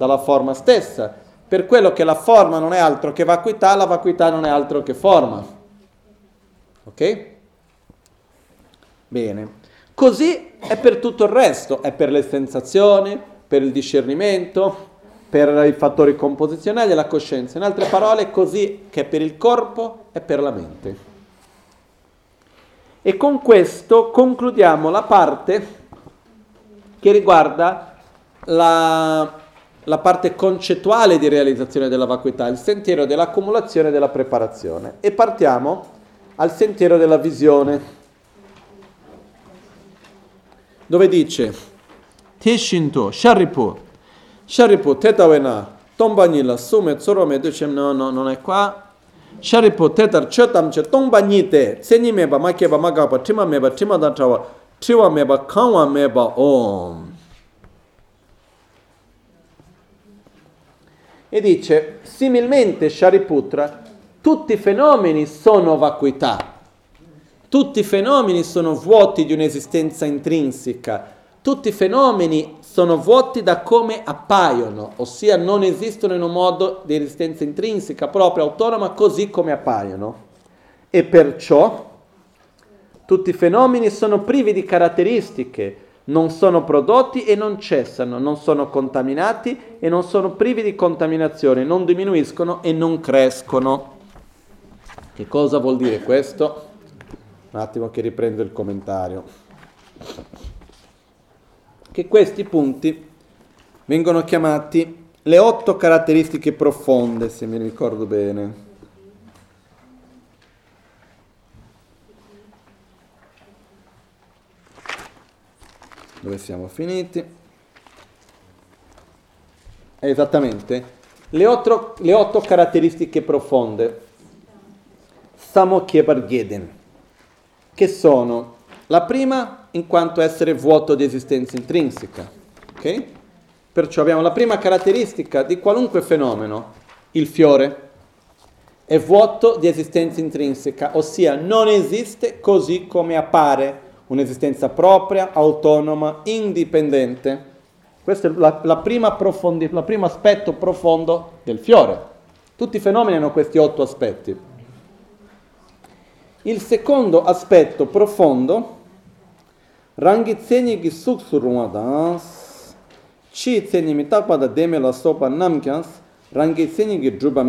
dalla forma stessa. Per quello che la forma non è altro che vacuità, la vacuità non è altro che forma. Ok? Bene. Così è per tutto il resto, è per le sensazioni, per il discernimento, per i fattori composizionali e la coscienza. In altre parole, così che è per il corpo e per la mente. E con questo concludiamo la parte che riguarda la, la parte concettuale di realizzazione della vacuità, il sentiero dell'accumulazione e della preparazione. E partiamo al sentiero della visione, dove dice Teshinto, Sharipu, Sharipu, Tetawena, Tombanila, Sume, Tsorome, Ducem, no, no, non è qua, Sharipu, Tetar, Chotam, Che, Tombanite, Senyimeba, Makeba, Magapa, Timameba, Timadantawa, Triva meba, Kanwa meba, Om. E dice, similmente Shariputra, tutti i fenomeni sono vacuità, tutti i fenomeni sono vuoti di un'esistenza intrinseca, tutti i fenomeni sono vuoti da come appaiono, ossia non esistono in un modo di esistenza intrinseca propria, autonoma, così come appaiono. E perciò tutti i fenomeni sono privi di caratteristiche, non sono prodotti e non cessano, non sono contaminati e non sono privi di contaminazione, non diminuiscono e non crescono. Che cosa vuol dire questo? Un attimo che riprendo il commentario. Che questi punti vengono chiamati le otto caratteristiche profonde, se mi ricordo bene. Dove siamo finiti. Esattamente, le otto, le otto caratteristiche profonde, Samokyebargeden, che sono la prima in quanto essere vuoto di esistenza intrinseca. ok? Perciò abbiamo la prima caratteristica di qualunque fenomeno, il fiore, è vuoto di esistenza intrinseca, ossia non esiste così come appare un'esistenza propria, autonoma, indipendente. Questo è la, la prima profondi, il primo aspetto profondo del fiore. Tutti i fenomeni hanno questi otto aspetti. Il secondo aspetto profondo, Rangitseni Gisuk Surwadans, Chi Tseni Mitapada Demela Sopa Namkyans, Rangitseni Gidruba.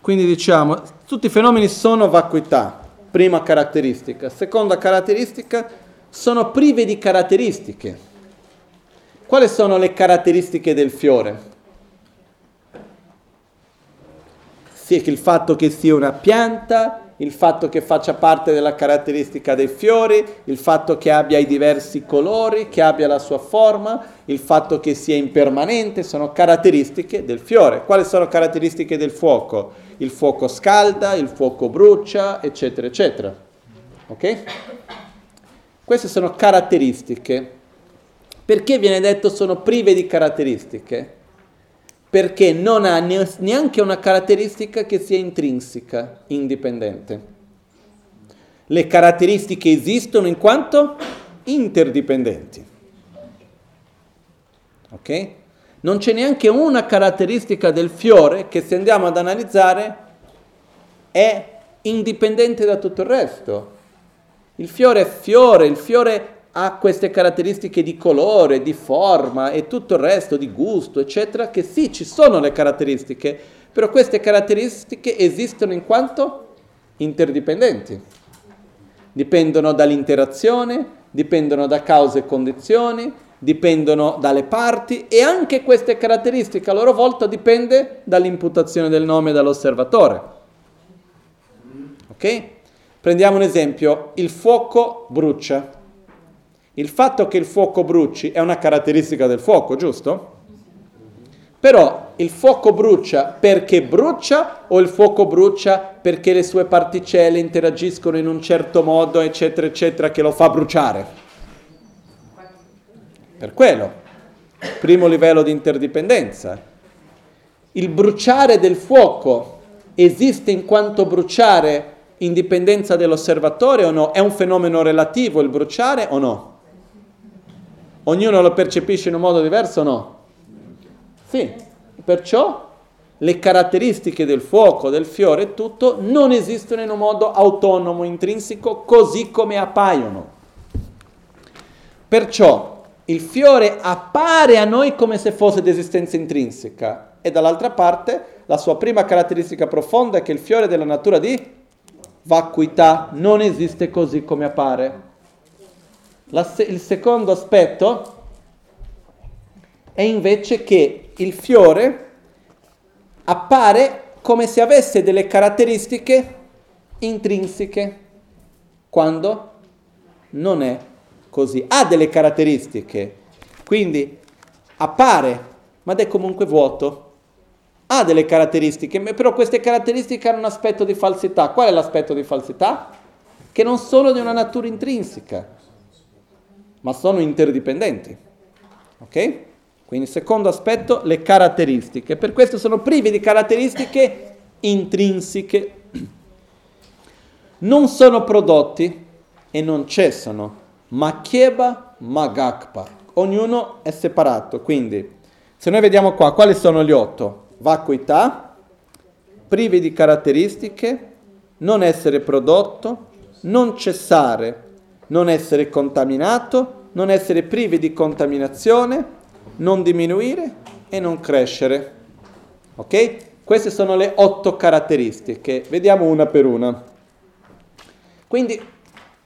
Quindi diciamo, tutti i fenomeni sono vacuità, prima caratteristica. Seconda caratteristica, sono prive di caratteristiche. Quali sono le caratteristiche del fiore? Sì, il fatto che sia una pianta, il fatto che faccia parte della caratteristica dei fiori, il fatto che abbia i diversi colori, che abbia la sua forma, il fatto che sia impermanente, sono caratteristiche del fiore. Quali sono caratteristiche del fuoco? Il fuoco scalda, il fuoco brucia, eccetera, eccetera. Ok? Queste sono caratteristiche. Perché viene detto sono prive di caratteristiche? Perché non ha neanche una caratteristica che sia intrinseca, indipendente. Le caratteristiche esistono in quanto interdipendenti. Ok? Non c'è neanche una caratteristica del fiore che se andiamo ad analizzare è indipendente da tutto il resto. Il fiore è fiore, il fiore ha queste caratteristiche di colore, di forma e tutto il resto, di gusto, eccetera, che sì, ci sono le caratteristiche, però queste caratteristiche esistono in quanto interdipendenti. Dipendono dall'interazione, dipendono da cause e condizioni, dipendono dalle parti e anche queste caratteristiche a loro volta dipende dall'imputazione del nome dall'osservatore. Ok? Prendiamo un esempio, il fuoco brucia il fatto che il fuoco bruci è una caratteristica del fuoco, giusto? Però il fuoco brucia perché brucia o il fuoco brucia perché le sue particelle interagiscono in un certo modo, eccetera, eccetera, che lo fa bruciare? Per quello, primo livello di interdipendenza. Il bruciare del fuoco esiste in quanto bruciare in dipendenza dell'osservatore o no? È un fenomeno relativo il bruciare o no? Ognuno lo percepisce in un modo diverso o no? Sì, perciò le caratteristiche del fuoco, del fiore e tutto non esistono in un modo autonomo, intrinseco, così come appaiono. Perciò il fiore appare a noi come se fosse di esistenza intrinseca e dall'altra parte la sua prima caratteristica profonda è che il fiore della natura di vacuità non esiste così come appare. Se- il secondo aspetto è invece che il fiore appare come se avesse delle caratteristiche intrinseche, quando non è così. Ha delle caratteristiche, quindi appare, ma è comunque vuoto. Ha delle caratteristiche, però queste caratteristiche hanno un aspetto di falsità. Qual è l'aspetto di falsità? Che non sono di una natura intrinseca, ma sono interdipendenti. Ok? Quindi secondo aspetto, le caratteristiche. Per questo sono privi di caratteristiche intrinseche. Non sono prodotti e non cessano. Makieba, magakpa. Ognuno è separato. Quindi, se noi vediamo qua, quali sono gli otto? Vacuità, privi di caratteristiche, non essere prodotto, non cessare, non essere contaminato, non essere privi di contaminazione, non diminuire e non crescere. Ok? Queste sono le otto caratteristiche. Vediamo una per una. Quindi,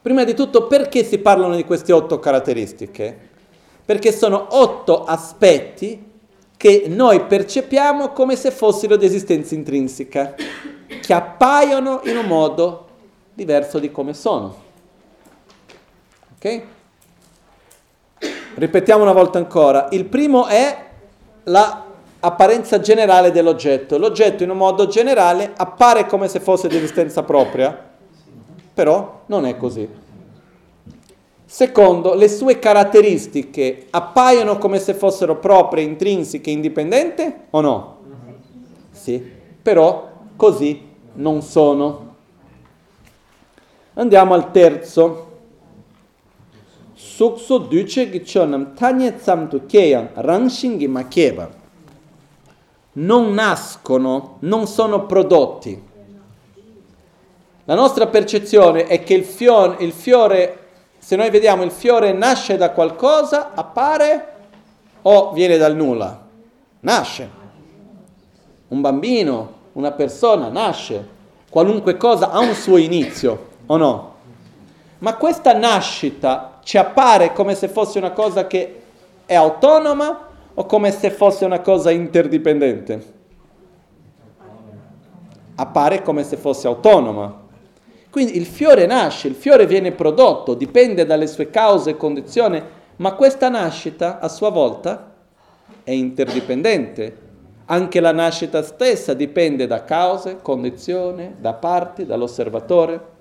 prima di tutto, perché si parlano di queste otto caratteristiche? Perché sono otto aspetti che noi percepiamo come se fossero di esistenza intrinseca, che appaiono in un modo diverso di come sono. Ok? Ripetiamo una volta ancora. Il primo è l'apparenza generale dell'oggetto. L'oggetto in un modo generale appare come se fosse di esistenza propria, però non è così. Secondo, le sue caratteristiche appaiono come se fossero proprie, intrinseche, indipendenti o no? Sì, però così non sono. Andiamo al terzo. Sukso duche gichonam tanye tsamtu keyan rangshingi makeba. Non nascono, non sono prodotti. La nostra percezione è che il fiore, il fiore, se noi vediamo il fiore nasce da qualcosa, appare o viene dal nulla? Nasce. Un bambino, una persona nasce. Qualunque cosa ha un suo inizio, o no? Ma questa nascita ci appare come se fosse una cosa che è autonoma o come se fosse una cosa interdipendente? Appare come se fosse autonoma. Quindi il fiore nasce, il fiore viene prodotto, dipende dalle sue cause e condizioni, ma questa nascita a sua volta è interdipendente. Anche la nascita stessa dipende da cause, condizioni, da parti, dall'osservatore.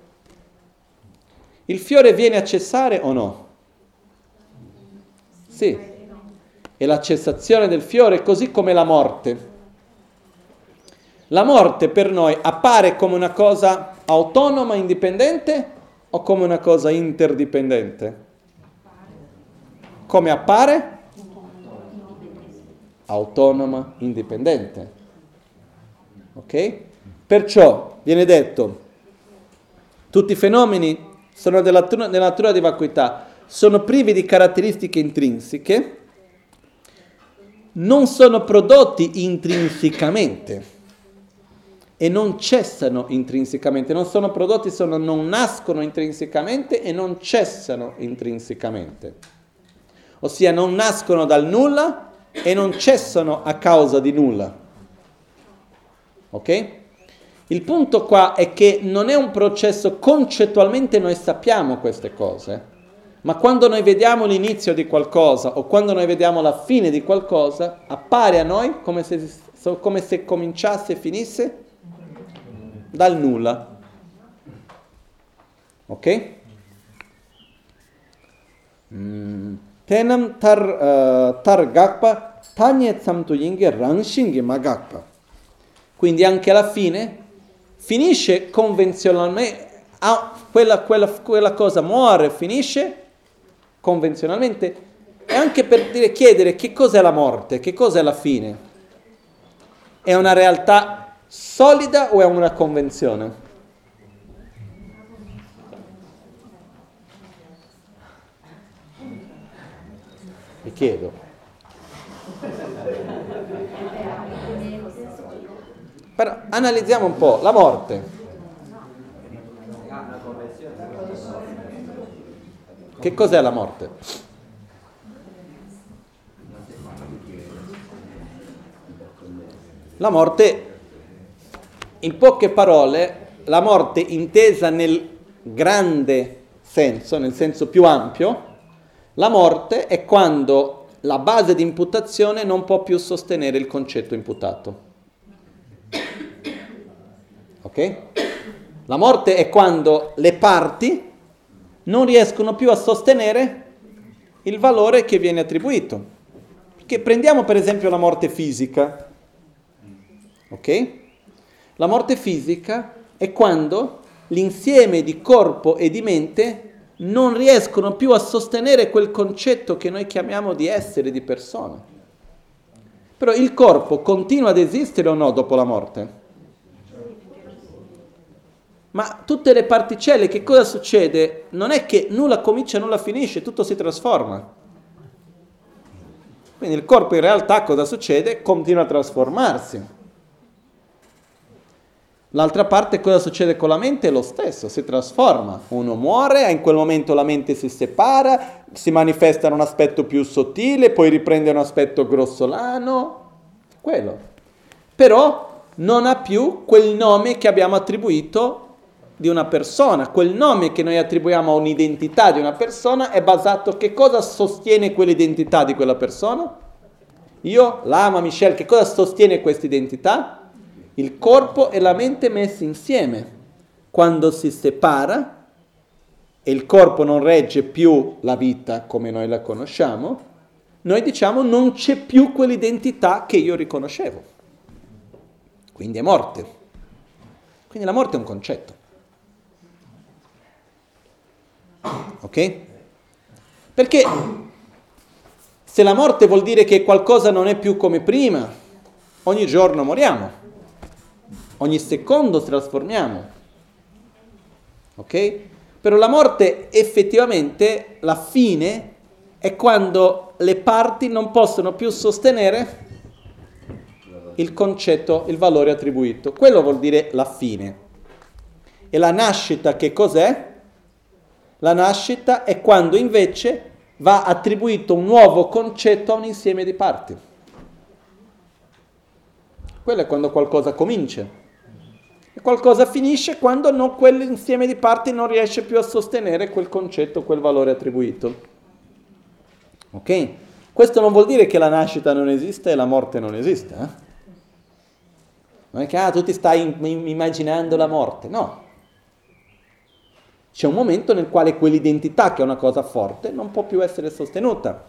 Il fiore viene a cessare o no? Sì. È la cessazione del fiore così come la morte. La morte per noi appare come una cosa autonoma, indipendente o come una cosa interdipendente? Come appare? Autonoma, indipendente. Ok? Perciò viene detto, tutti i fenomeni sono della natura, della natura di vacuità, sono privi di caratteristiche intrinseche, non sono prodotti intrinsecamente e non cessano intrinsecamente, non sono prodotti, sono, non nascono intrinsecamente e non cessano intrinsecamente. Ossia non nascono dal nulla e non cessano a causa di nulla. Ok? Il punto qua è che non è un processo, concettualmente noi sappiamo queste cose, ma quando noi vediamo l'inizio di qualcosa o quando noi vediamo la fine di qualcosa, appare a noi come se, come se cominciasse e finisse dal nulla. Ok? Mm. Tenam uh, tar gakpa, tanye tsamtu yinge rangshingi magakpa. Quindi anche alla fine finisce convenzionalmente, ah, quella, quella, quella cosa muore, finisce convenzionalmente e anche per dire, chiedere che cos'è la morte, che cos'è la fine. È una realtà solida o è una convenzione? Mi chiedo. Però analizziamo un po' la morte. Che cos'è la morte? La morte, in poche parole, la morte intesa nel grande senso, nel senso più ampio, la morte è quando la base di imputazione non può più sostenere il concetto imputato. Ok? La morte è quando le parti non riescono più a sostenere il valore che viene attribuito. Perché prendiamo per esempio la morte fisica. Ok? La morte fisica è quando l'insieme di corpo e di mente non riescono più a sostenere quel concetto che noi chiamiamo di essere, di persona. Però il corpo continua ad esistere o no dopo la morte? Ma tutte le particelle, che cosa succede? Non è che nulla comincia e nulla finisce, tutto si trasforma. Quindi il corpo in realtà cosa succede? Continua a trasformarsi. L'altra parte cosa succede con la mente? È lo stesso, si trasforma. Uno muore, in quel momento la mente si separa, si manifesta in un aspetto più sottile, poi riprende un aspetto grossolano, quello. Però non ha più quel nome che abbiamo attribuito di una persona. Quel nome che noi attribuiamo a un'identità di una persona è basato che cosa sostiene quell'identità di quella persona? Io, l'ama Michelle, che cosa sostiene questa identità? il corpo e la mente messi insieme. Quando si separa e il corpo non regge più la vita come noi la conosciamo, noi diciamo non c'è più quell'identità che io riconoscevo. Quindi è morte. Quindi la morte è un concetto. Ok? Perché se la morte vuol dire che qualcosa non è più come prima, ogni giorno moriamo ogni secondo trasformiamo. Ok? Però la morte effettivamente, la fine, è quando le parti non possono più sostenere il concetto, il valore attribuito. Quello vuol dire la fine. E la nascita che cos'è? La nascita è quando invece va attribuito un nuovo concetto a un insieme di parti. Quello è quando qualcosa comincia. E qualcosa finisce quando non, quell'insieme di parti non riesce più a sostenere quel concetto, quel valore attribuito. Ok? Questo non vuol dire che la nascita non esiste e la morte non esiste. Eh? Non è che ah, tu ti stai in, immaginando la morte, no. C'è un momento nel quale quell'identità, che è una cosa forte, non può più essere sostenuta.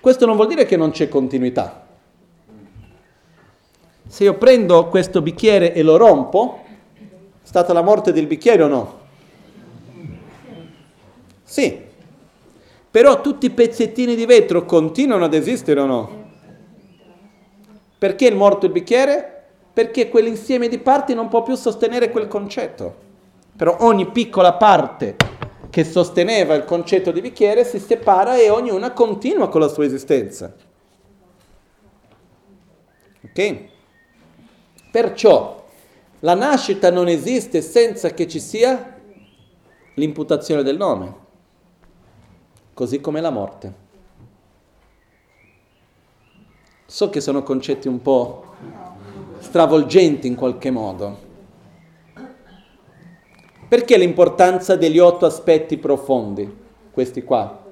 Questo non vuol dire che non c'è continuità. Se io prendo questo bicchiere e lo rompo, stata la morte del bicchiere o no? Sì. Però tutti i pezzettini di vetro continuano ad esistere o no? Perché è morto il bicchiere? Perché quell'insieme di parti non può più sostenere quel concetto. Però ogni piccola parte che sosteneva il concetto di bicchiere si separa e ognuna continua con la sua esistenza. Ok? Perciò la nascita non esiste senza che ci sia l'imputazione del nome, così come la morte. So che sono concetti un po' stravolgenti in qualche modo. Perché l'importanza degli otto aspetti profondi, questi qua?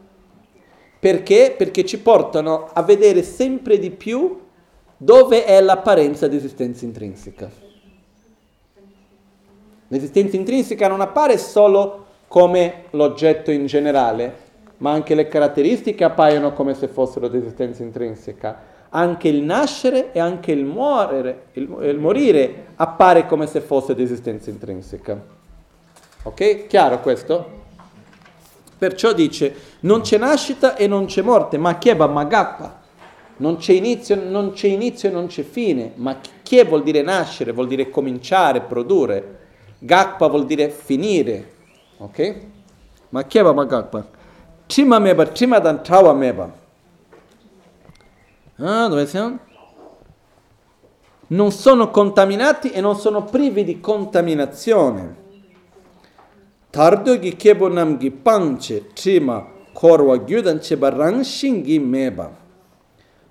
Perché? Perché ci portano a vedere sempre di più dove è l'apparenza di esistenza intrinseca. L'esistenza intrinseca non appare solo come l'oggetto in generale, ma anche le caratteristiche appaiono come se fossero di esistenza intrinseca. Anche il nascere e anche il morire, il, il morire appare come se fosse di esistenza intrinseca. Ok? Chiaro questo? Perciò dice, non c'è nascita e non c'è morte, ma chieba magappa. Non c'è, inizio, non c'è inizio e non c'è fine, ma chi vuol dire nascere, vuol dire cominciare, produrre. Gakpa vuol dire finire, ok? Ma chieba magappa. Trima meba, trima dan trawa meba. Ah, dove siamo? Non sono contaminati e non sono privi di contaminazione. Tardo gi kebo nam gi pangche trima korwa gyudan cheba rangshin gi meba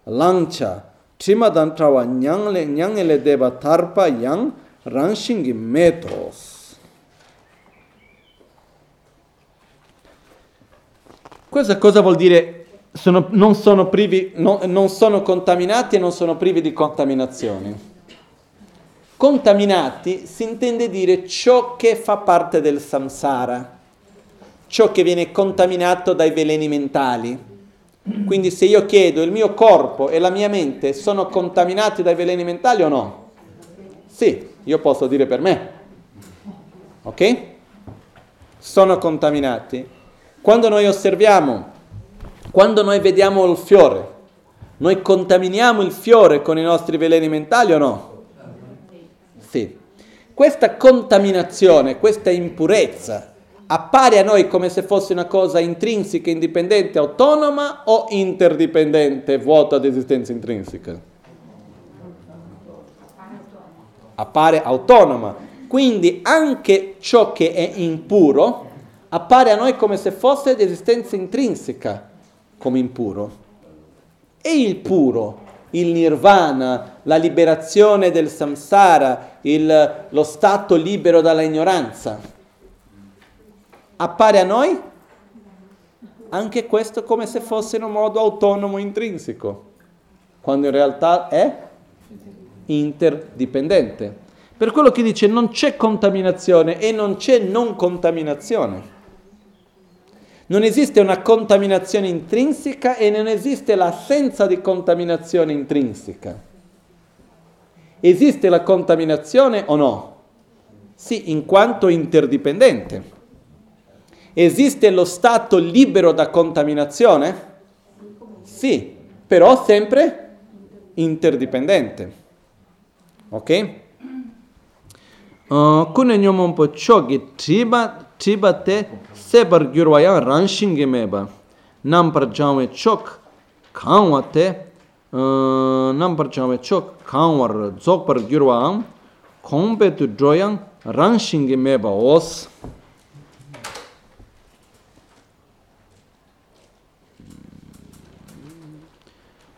langcha trima dan trawa nyangle nyangle deba tarpa yang rangshin gi metos Questa cosa vuol dire sono, non, sono privi, no, non sono contaminati e non sono privi di contaminazioni. Contaminati si intende dire ciò che fa parte del samsara, ciò che viene contaminato dai veleni mentali. Quindi se io chiedo il mio corpo e la mia mente sono contaminati dai veleni mentali o no? Sì, io posso dire per me. Ok? Sono contaminati. Quando noi osserviamo, quando noi vediamo il fiore, noi contaminiamo il fiore con i nostri veleni mentali o no? Sì. Questa contaminazione, questa impurezza appare a noi come se fosse una cosa intrinseca, indipendente, autonoma o interdipendente, vuota di esistenza intrinseca? Appare autonoma. Quindi anche ciò che è impuro appare a noi come se fosse di esistenza intrinseca, come impuro. E il puro il nirvana, la liberazione del samsara, il, lo stato libero dalla ignoranza. Appare a noi anche questo come se fosse in un modo autonomo intrinseco, quando in realtà è interdipendente. Per quello che dice non c'è contaminazione e non c'è non contaminazione. Non esiste una contaminazione intrinseca e non esiste l'assenza di contaminazione intrinseca. Esiste la contaminazione o no? Sì, in quanto interdipendente. Esiste lo stato libero da contaminazione? Sì, però sempre interdipendente. Ok? Uh, kune nyomon po chogi triba triba te sebar gyurwa yang ranshingi meba nam par jawe chok khawa te nam par jawe chok khawar zok par gyurwa am khombe tu droyang ranshingi meba os.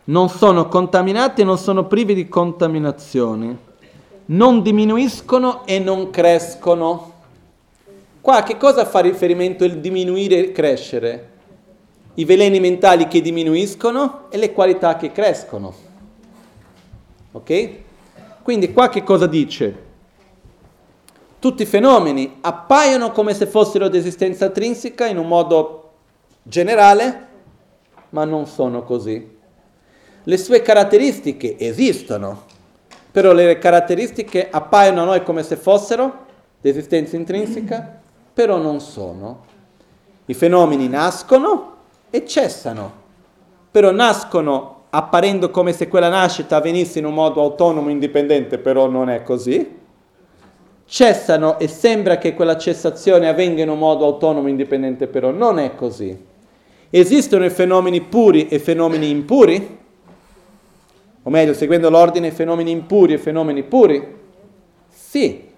Non sono contaminati non sono privi di contaminazione, non diminuiscono e non crescono. Qua che cosa fa riferimento il diminuire e crescere? I veleni mentali che diminuiscono e le qualità che crescono. Ok? Quindi qua che cosa dice? Tutti i fenomeni appaiono come se fossero di esistenza intrinseca in un modo generale, ma non sono così. Le sue caratteristiche esistono, però le caratteristiche appaiono a noi come se fossero di esistenza intrinseca però non sono. I fenomeni nascono e cessano, però nascono apparendo come se quella nascita avvenisse in un modo autonomo, indipendente, però non è così. Cessano e sembra che quella cessazione avvenga in un modo autonomo, indipendente, però non è così. Esistono i fenomeni puri e fenomeni impuri? O meglio, seguendo l'ordine, fenomeni impuri e fenomeni puri? Sì,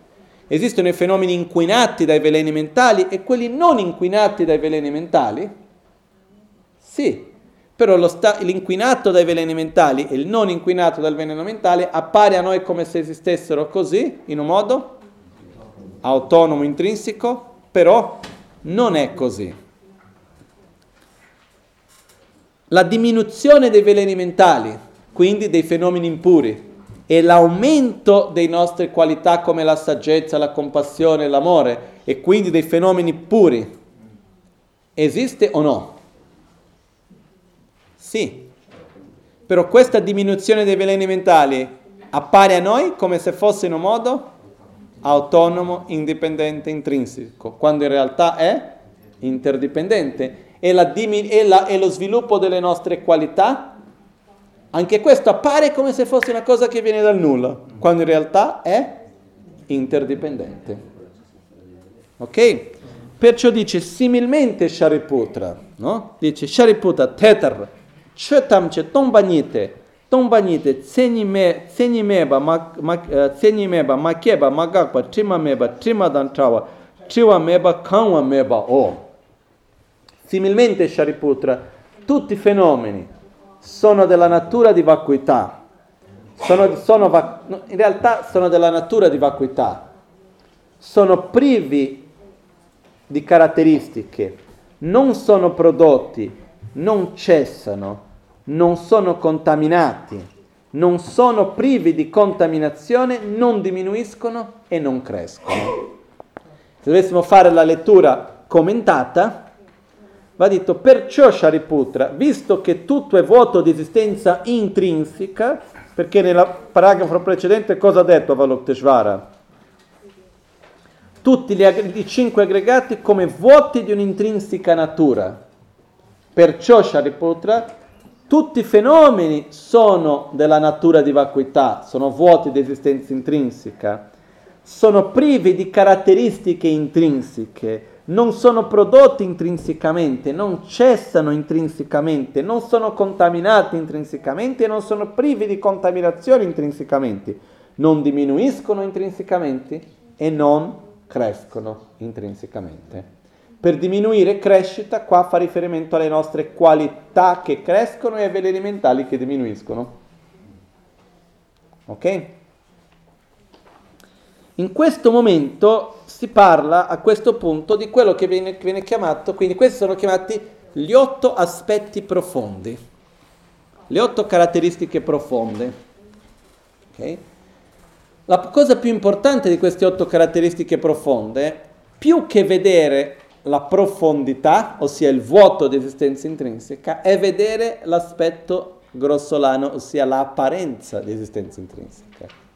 Esistono i fenomeni inquinati dai veleni mentali e quelli non inquinati dai veleni mentali? Sì, però sta- l'inquinato dai veleni mentali e il non inquinato dal veleno mentale appare a noi come se esistessero così, in un modo autonomo, intrinseco, però non è così. La diminuzione dei veleni mentali, quindi dei fenomeni impuri, e l'aumento delle nostre qualità come la saggezza, la compassione, l'amore e quindi dei fenomeni puri, esiste o no? Sì, però questa diminuzione dei veleni mentali appare a noi come se fosse in un modo autonomo, indipendente, intrinseco, quando in realtà è interdipendente. E, la, e, la, e lo sviluppo delle nostre qualità? Anche questo appare come se fosse una cosa che viene dal nulla, quando in realtà è interdipendente. Ok? Perciò dice similmente Shariputra, no? Dice Shariputra, Tetar, Chetamche, Tombanite, Tombanite, Tsenyimeba, Tsenyimeba, Makeba, Magakpa, Trimameba, Trimadantrawa, Triwameba, Kanwameba, Oh. Similmente Shariputra, tutti i fenomeni sono della natura di vacuità, sono, sono, in realtà sono della natura di vacuità, sono privi di caratteristiche, non sono prodotti, non cessano, non sono contaminati, non sono privi di contaminazione, non diminuiscono e non crescono. Se dovessimo fare la lettura commentata, va detto perciò Shariputra, visto che tutto è vuoto di esistenza intrinseca, perché nel paragrafo precedente cosa ha detto Avalokiteshvara? tutti gli, i cinque aggregati come vuoti di un'intrinseca natura. Perciò Shariputra, tutti i fenomeni sono della natura di vacuità, sono vuoti di esistenza intrinseca, sono privi di caratteristiche intrinseche, non sono prodotti intrinsecamente, non cessano intrinsecamente, non sono contaminati intrinsecamente e non sono privi di contaminazione intrinsecamente, non diminuiscono intrinsecamente e non crescono intrinsecamente. Per diminuire crescita, qua fa riferimento alle nostre qualità che crescono e ai veleni mentali che diminuiscono. Ok? In questo momento si parla a questo punto di quello che viene, viene chiamato, quindi questi sono chiamati gli otto aspetti profondi, le otto caratteristiche profonde. Okay? La cosa più importante di queste otto caratteristiche profonde, più che vedere la profondità, ossia il vuoto di esistenza intrinseca, è vedere l'aspetto grossolano, ossia l'apparenza di esistenza intrinseca.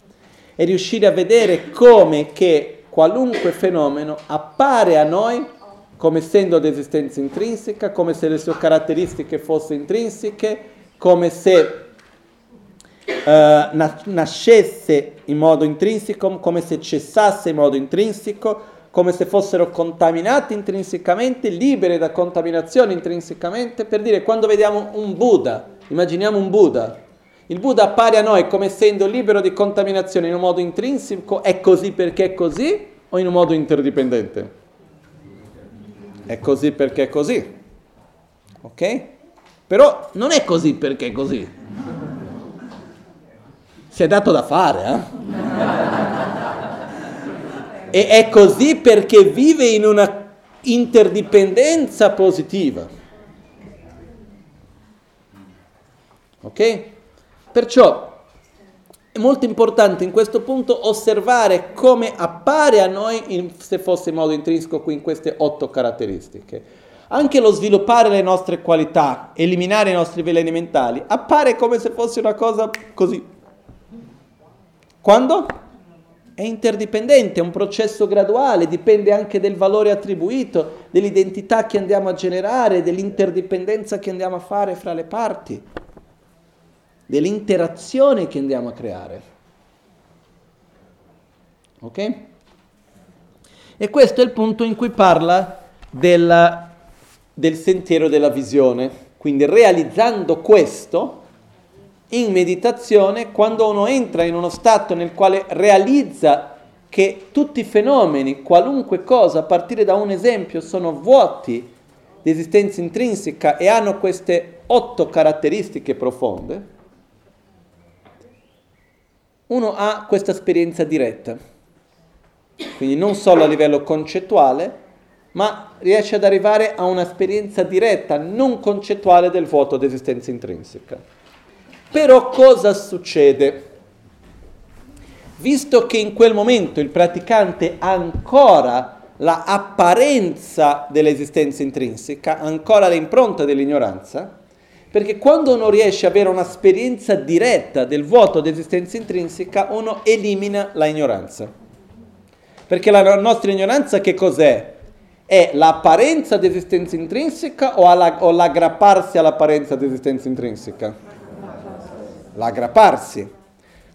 E riuscire a vedere come che qualunque fenomeno appare a noi come essendo di esistenza intrinseca, come se le sue caratteristiche fossero intrinseche, come se eh, nascesse in modo intrinseco, come se cessasse in modo intrinseco, come se fossero contaminati intrinsecamente, liberi da contaminazione intrinsecamente, per dire quando vediamo un Buddha, immaginiamo un Buddha, il Buddha appare a noi come essendo libero di contaminazione in un modo intrinseco, è così perché è così o in un modo interdipendente? È così perché è così. Ok? Però non è così perché è così si è dato da fare. Eh? e è così perché vive in una interdipendenza positiva. Ok? Perciò è molto importante in questo punto osservare come appare a noi in, se fosse in modo intrinseco qui in queste otto caratteristiche. Anche lo sviluppare le nostre qualità, eliminare i nostri veleni mentali, appare come se fosse una cosa così quando? È interdipendente, è un processo graduale, dipende anche del valore attribuito, dell'identità che andiamo a generare, dell'interdipendenza che andiamo a fare fra le parti, dell'interazione che andiamo a creare. Ok? E questo è il punto in cui parla della, del sentiero della visione. Quindi realizzando questo, in meditazione, quando uno entra in uno stato nel quale realizza che tutti i fenomeni, qualunque cosa, a partire da un esempio, sono vuoti di esistenza intrinseca e hanno queste otto caratteristiche profonde, uno ha questa esperienza diretta. Quindi non solo a livello concettuale, ma riesce ad arrivare a un'esperienza diretta, non concettuale del vuoto di esistenza intrinseca. Però cosa succede? Visto che in quel momento il praticante ha ancora la apparenza dell'esistenza intrinseca, ancora l'impronta dell'ignoranza, perché quando uno riesce ad avere un'esperienza diretta del vuoto dell'esistenza intrinseca, uno elimina la ignoranza. Perché la nostra ignoranza che cos'è? È l'apparenza di esistenza intrinseca o, alla, o l'aggrapparsi all'apparenza di esistenza intrinseca? L'aggrapparsi.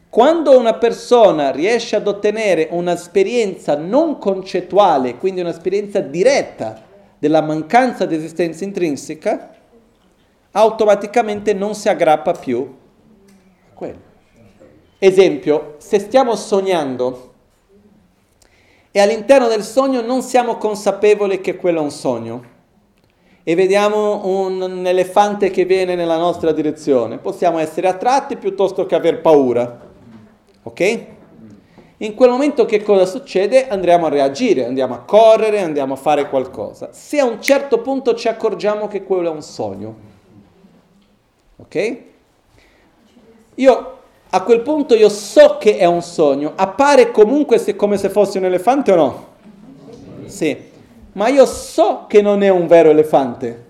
Quando una persona riesce ad ottenere un'esperienza non concettuale, quindi un'esperienza diretta della mancanza di esistenza intrinseca, automaticamente non si aggrappa più a quello. Esempio, se stiamo sognando e all'interno del sogno non siamo consapevoli che quello è un sogno e vediamo un, un elefante che viene nella nostra direzione, possiamo essere attratti piuttosto che aver paura. Ok? In quel momento che cosa succede? Andremo a reagire, andiamo a correre, andiamo a fare qualcosa. Se a un certo punto ci accorgiamo che quello è un sogno, ok? Io a quel punto io so che è un sogno, appare comunque se, come se fosse un elefante o no? Sì, ma io so che non è un vero elefante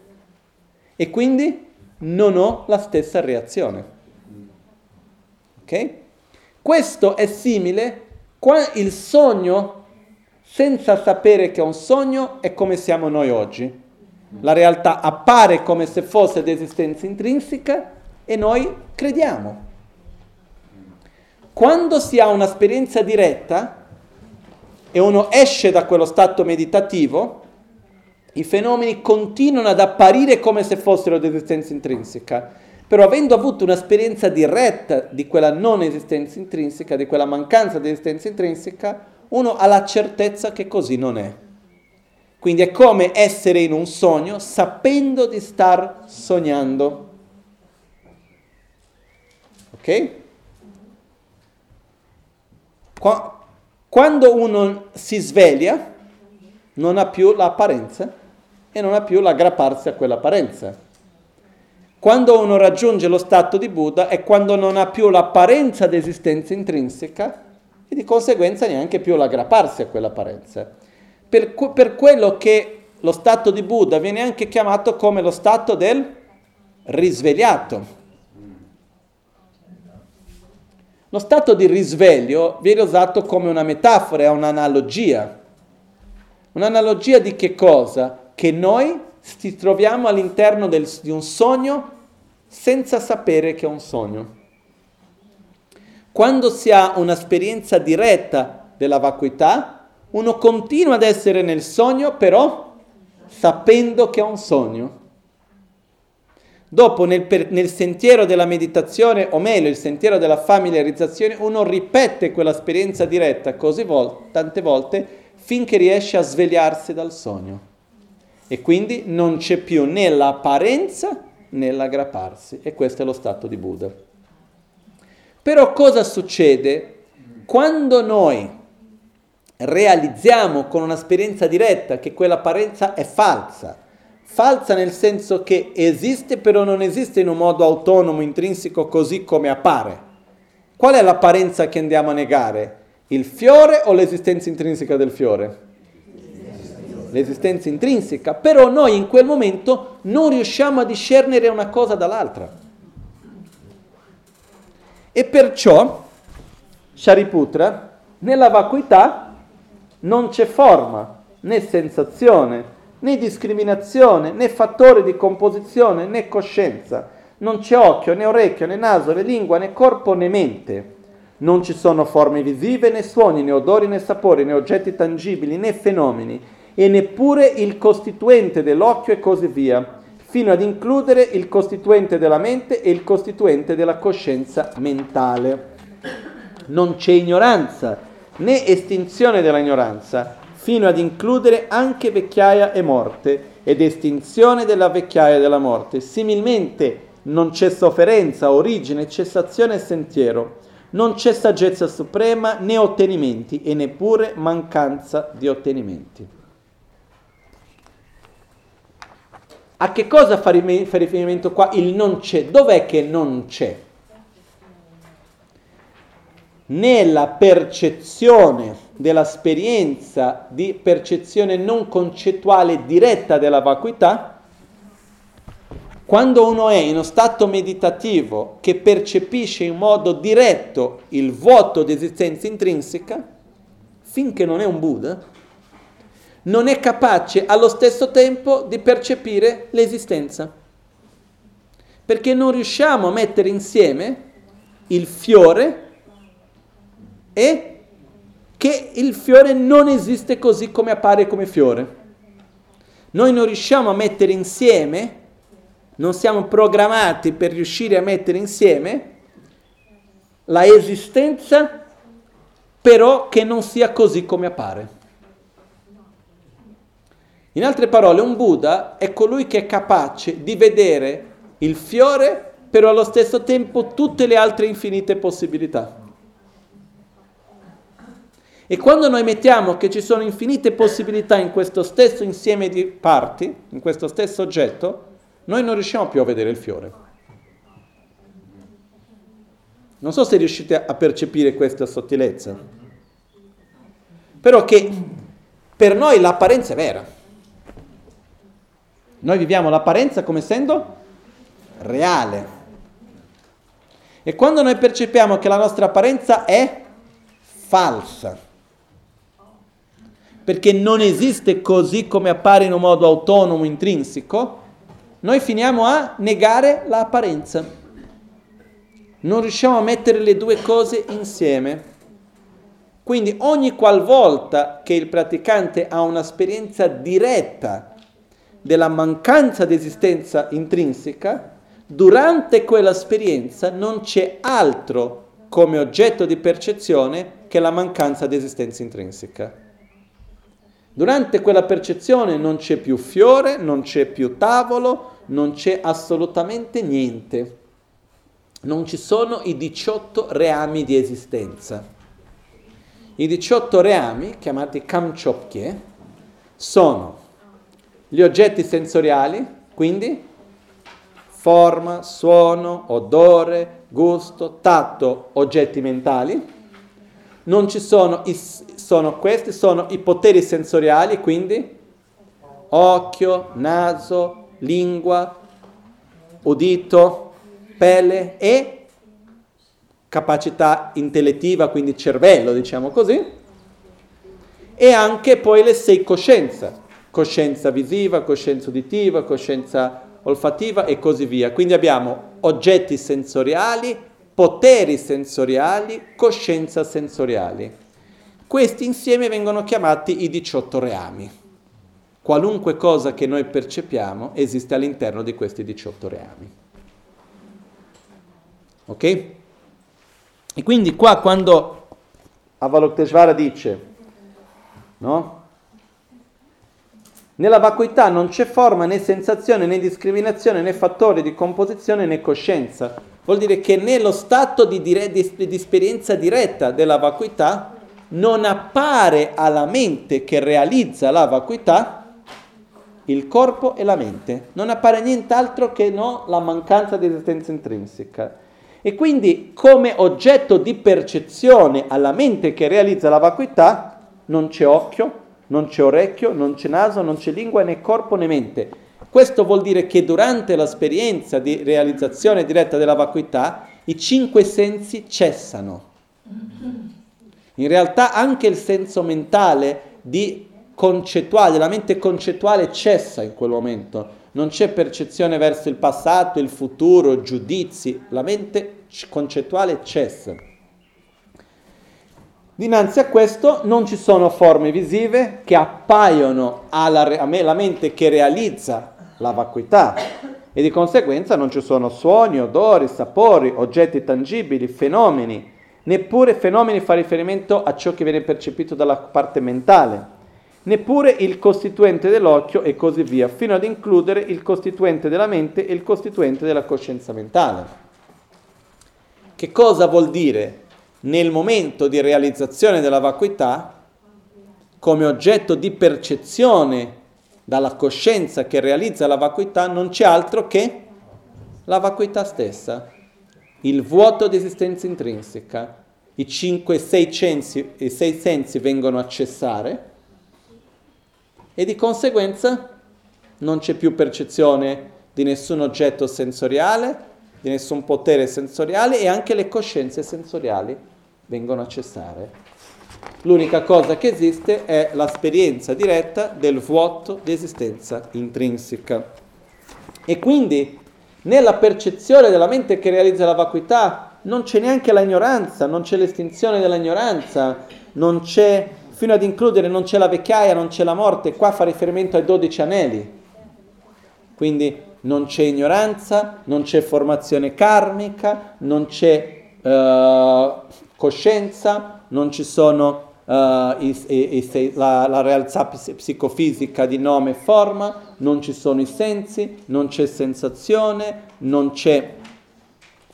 e quindi non ho la stessa reazione. Ok? Questo è simile, il sogno senza sapere che è un sogno è come siamo noi oggi. La realtà appare come se fosse di esistenza intrinseca e noi crediamo. Quando si ha un'esperienza diretta e uno esce da quello stato meditativo, i fenomeni continuano ad apparire come se fossero di esistenza intrinseca però avendo avuto un'esperienza diretta di quella non esistenza intrinseca, di quella mancanza di esistenza intrinseca, uno ha la certezza che così non è. Quindi è come essere in un sogno sapendo di star sognando. Ok? Quando uno si sveglia, non ha più l'apparenza e non ha più l'aggrapparsi a quell'apparenza. Quando uno raggiunge lo stato di Buddha è quando non ha più l'apparenza di esistenza intrinseca e di conseguenza neanche più l'aggrapparsi a quell'apparenza. Per, per quello che lo stato di Buddha viene anche chiamato come lo stato del risvegliato. Lo stato di risveglio viene usato come una metafora, un'analogia. Un'analogia di che cosa? Che noi ci troviamo all'interno del, di un sogno senza sapere che è un sogno. Quando si ha un'esperienza diretta della vacuità, uno continua ad essere nel sogno, però sapendo che è un sogno. Dopo nel, per, nel, sentiero della meditazione, o meglio il sentiero della familiarizzazione, uno ripete quell'esperienza diretta vol- tante volte finché riesce a svegliarsi dal sogno e quindi non c'è più né l'apparenza né l'aggrapparsi e questo è lo stato di Buddha. Però cosa succede quando noi realizziamo con un'esperienza diretta che quell'apparenza è falsa? Falsa nel senso che esiste però non esiste in un modo autonomo, intrinseco, così come appare. Qual è l'apparenza che andiamo a negare? Il fiore o l'esistenza intrinseca del fiore? l'esistenza intrinseca, però noi in quel momento non riusciamo a discernere una cosa dall'altra. E perciò, Shariputra, nella vacuità non c'è forma, né sensazione, né discriminazione, né fattore di composizione, né coscienza. Non c'è occhio, né orecchio, né naso, né lingua, né corpo, né mente. Non ci sono forme visive, né suoni, né odori, né sapori, né oggetti tangibili, né fenomeni e neppure il costituente dell'occhio e così via, fino ad includere il costituente della mente e il costituente della coscienza mentale. Non c'è ignoranza né estinzione dell'ignoranza, fino ad includere anche vecchiaia e morte ed estinzione della vecchiaia e della morte. Similmente non c'è sofferenza, origine, cessazione e sentiero. Non c'è saggezza suprema né ottenimenti e neppure mancanza di ottenimenti. A che cosa fa riferimento qua il non c'è? Dov'è che non c'è? Nella percezione dell'esperienza di percezione non concettuale diretta della vacuità, quando uno è in uno stato meditativo che percepisce in modo diretto il vuoto di esistenza intrinseca, finché non è un Buddha, non è capace allo stesso tempo di percepire l'esistenza. Perché non riusciamo a mettere insieme il fiore e che il fiore non esiste così come appare come fiore. Noi non riusciamo a mettere insieme, non siamo programmati per riuscire a mettere insieme la esistenza però che non sia così come appare. In altre parole, un Buddha è colui che è capace di vedere il fiore, però allo stesso tempo tutte le altre infinite possibilità. E quando noi mettiamo che ci sono infinite possibilità in questo stesso insieme di parti, in questo stesso oggetto, noi non riusciamo più a vedere il fiore. Non so se riuscite a percepire questa sottilezza, però che per noi l'apparenza è vera. Noi viviamo l'apparenza come essendo reale. E quando noi percepiamo che la nostra apparenza è falsa, perché non esiste così come appare in un modo autonomo, intrinseco, noi finiamo a negare l'apparenza. Non riusciamo a mettere le due cose insieme. Quindi ogni qualvolta che il praticante ha un'esperienza diretta della mancanza di esistenza intrinseca, durante quell'esperienza non c'è altro come oggetto di percezione che la mancanza di esistenza intrinseca. Durante quella percezione non c'è più fiore, non c'è più tavolo, non c'è assolutamente niente. Non ci sono i 18 reami di esistenza. I 18 reami, chiamati Kamchopke, sono gli oggetti sensoriali, quindi forma, suono, odore, gusto, tatto, oggetti mentali. Non ci sono, i, sono questi, sono i poteri sensoriali, quindi occhio, naso, lingua, udito, pelle e capacità intellettiva, quindi cervello, diciamo così, e anche poi le sei coscienze, coscienza visiva, coscienza uditiva, coscienza olfattiva e così via. Quindi abbiamo oggetti sensoriali, poteri sensoriali, coscienza sensoriali. Questi insieme vengono chiamati i 18 reami. Qualunque cosa che noi percepiamo esiste all'interno di questi 18 reami. Ok? E quindi qua quando Avalokiteshvara dice, no? Nella vacuità non c'è forma né sensazione né discriminazione né fattore di composizione né coscienza. Vuol dire che nello stato di, dire- di, di esperienza diretta della vacuità non appare alla mente che realizza la vacuità il corpo e la mente. Non appare nient'altro che no, la mancanza di esistenza intrinseca. E quindi come oggetto di percezione alla mente che realizza la vacuità non c'è occhio, non c'è orecchio, non c'è naso, non c'è lingua né corpo né mente. Questo vuol dire che durante l'esperienza di realizzazione diretta della vacuità i cinque sensi cessano. In realtà anche il senso mentale di concettuale, la mente concettuale cessa in quel momento. Non c'è percezione verso il passato, il futuro, giudizi, la mente concettuale cessa. Dinanzi a questo non ci sono forme visive che appaiono alla, alla mente che realizza la vacuità e di conseguenza non ci sono suoni, odori, sapori, oggetti tangibili, fenomeni, neppure fenomeni fa riferimento a ciò che viene percepito dalla parte mentale, neppure il costituente dell'occhio e così via, fino ad includere il costituente della mente e il costituente della coscienza mentale. Che cosa vuol dire nel momento di realizzazione della vacuità come oggetto di percezione dalla coscienza che realizza la vacuità non c'è altro che la vacuità stessa, il vuoto di esistenza intrinseca. I cinque, sei sensi, i sei sensi vengono a cessare e di conseguenza non c'è più percezione di nessun oggetto sensoriale, di nessun potere sensoriale e anche le coscienze sensoriali vengono a cessare. L'unica cosa che esiste è l'esperienza diretta del vuoto di esistenza intrinseca. E quindi nella percezione della mente che realizza la vacuità non c'è neanche l'ignoranza, non c'è l'estinzione dell'ignoranza, non c'è, fino ad includere, non c'è la vecchiaia, non c'è la morte, qua fa riferimento ai dodici anelli. Quindi non c'è ignoranza, non c'è formazione karmica, non c'è uh, coscienza, non ci sono uh, i, i, i, la, la, realtà psicofisica di nome e forma, non ci sono i sensi, non c'è sensazione, non c'è,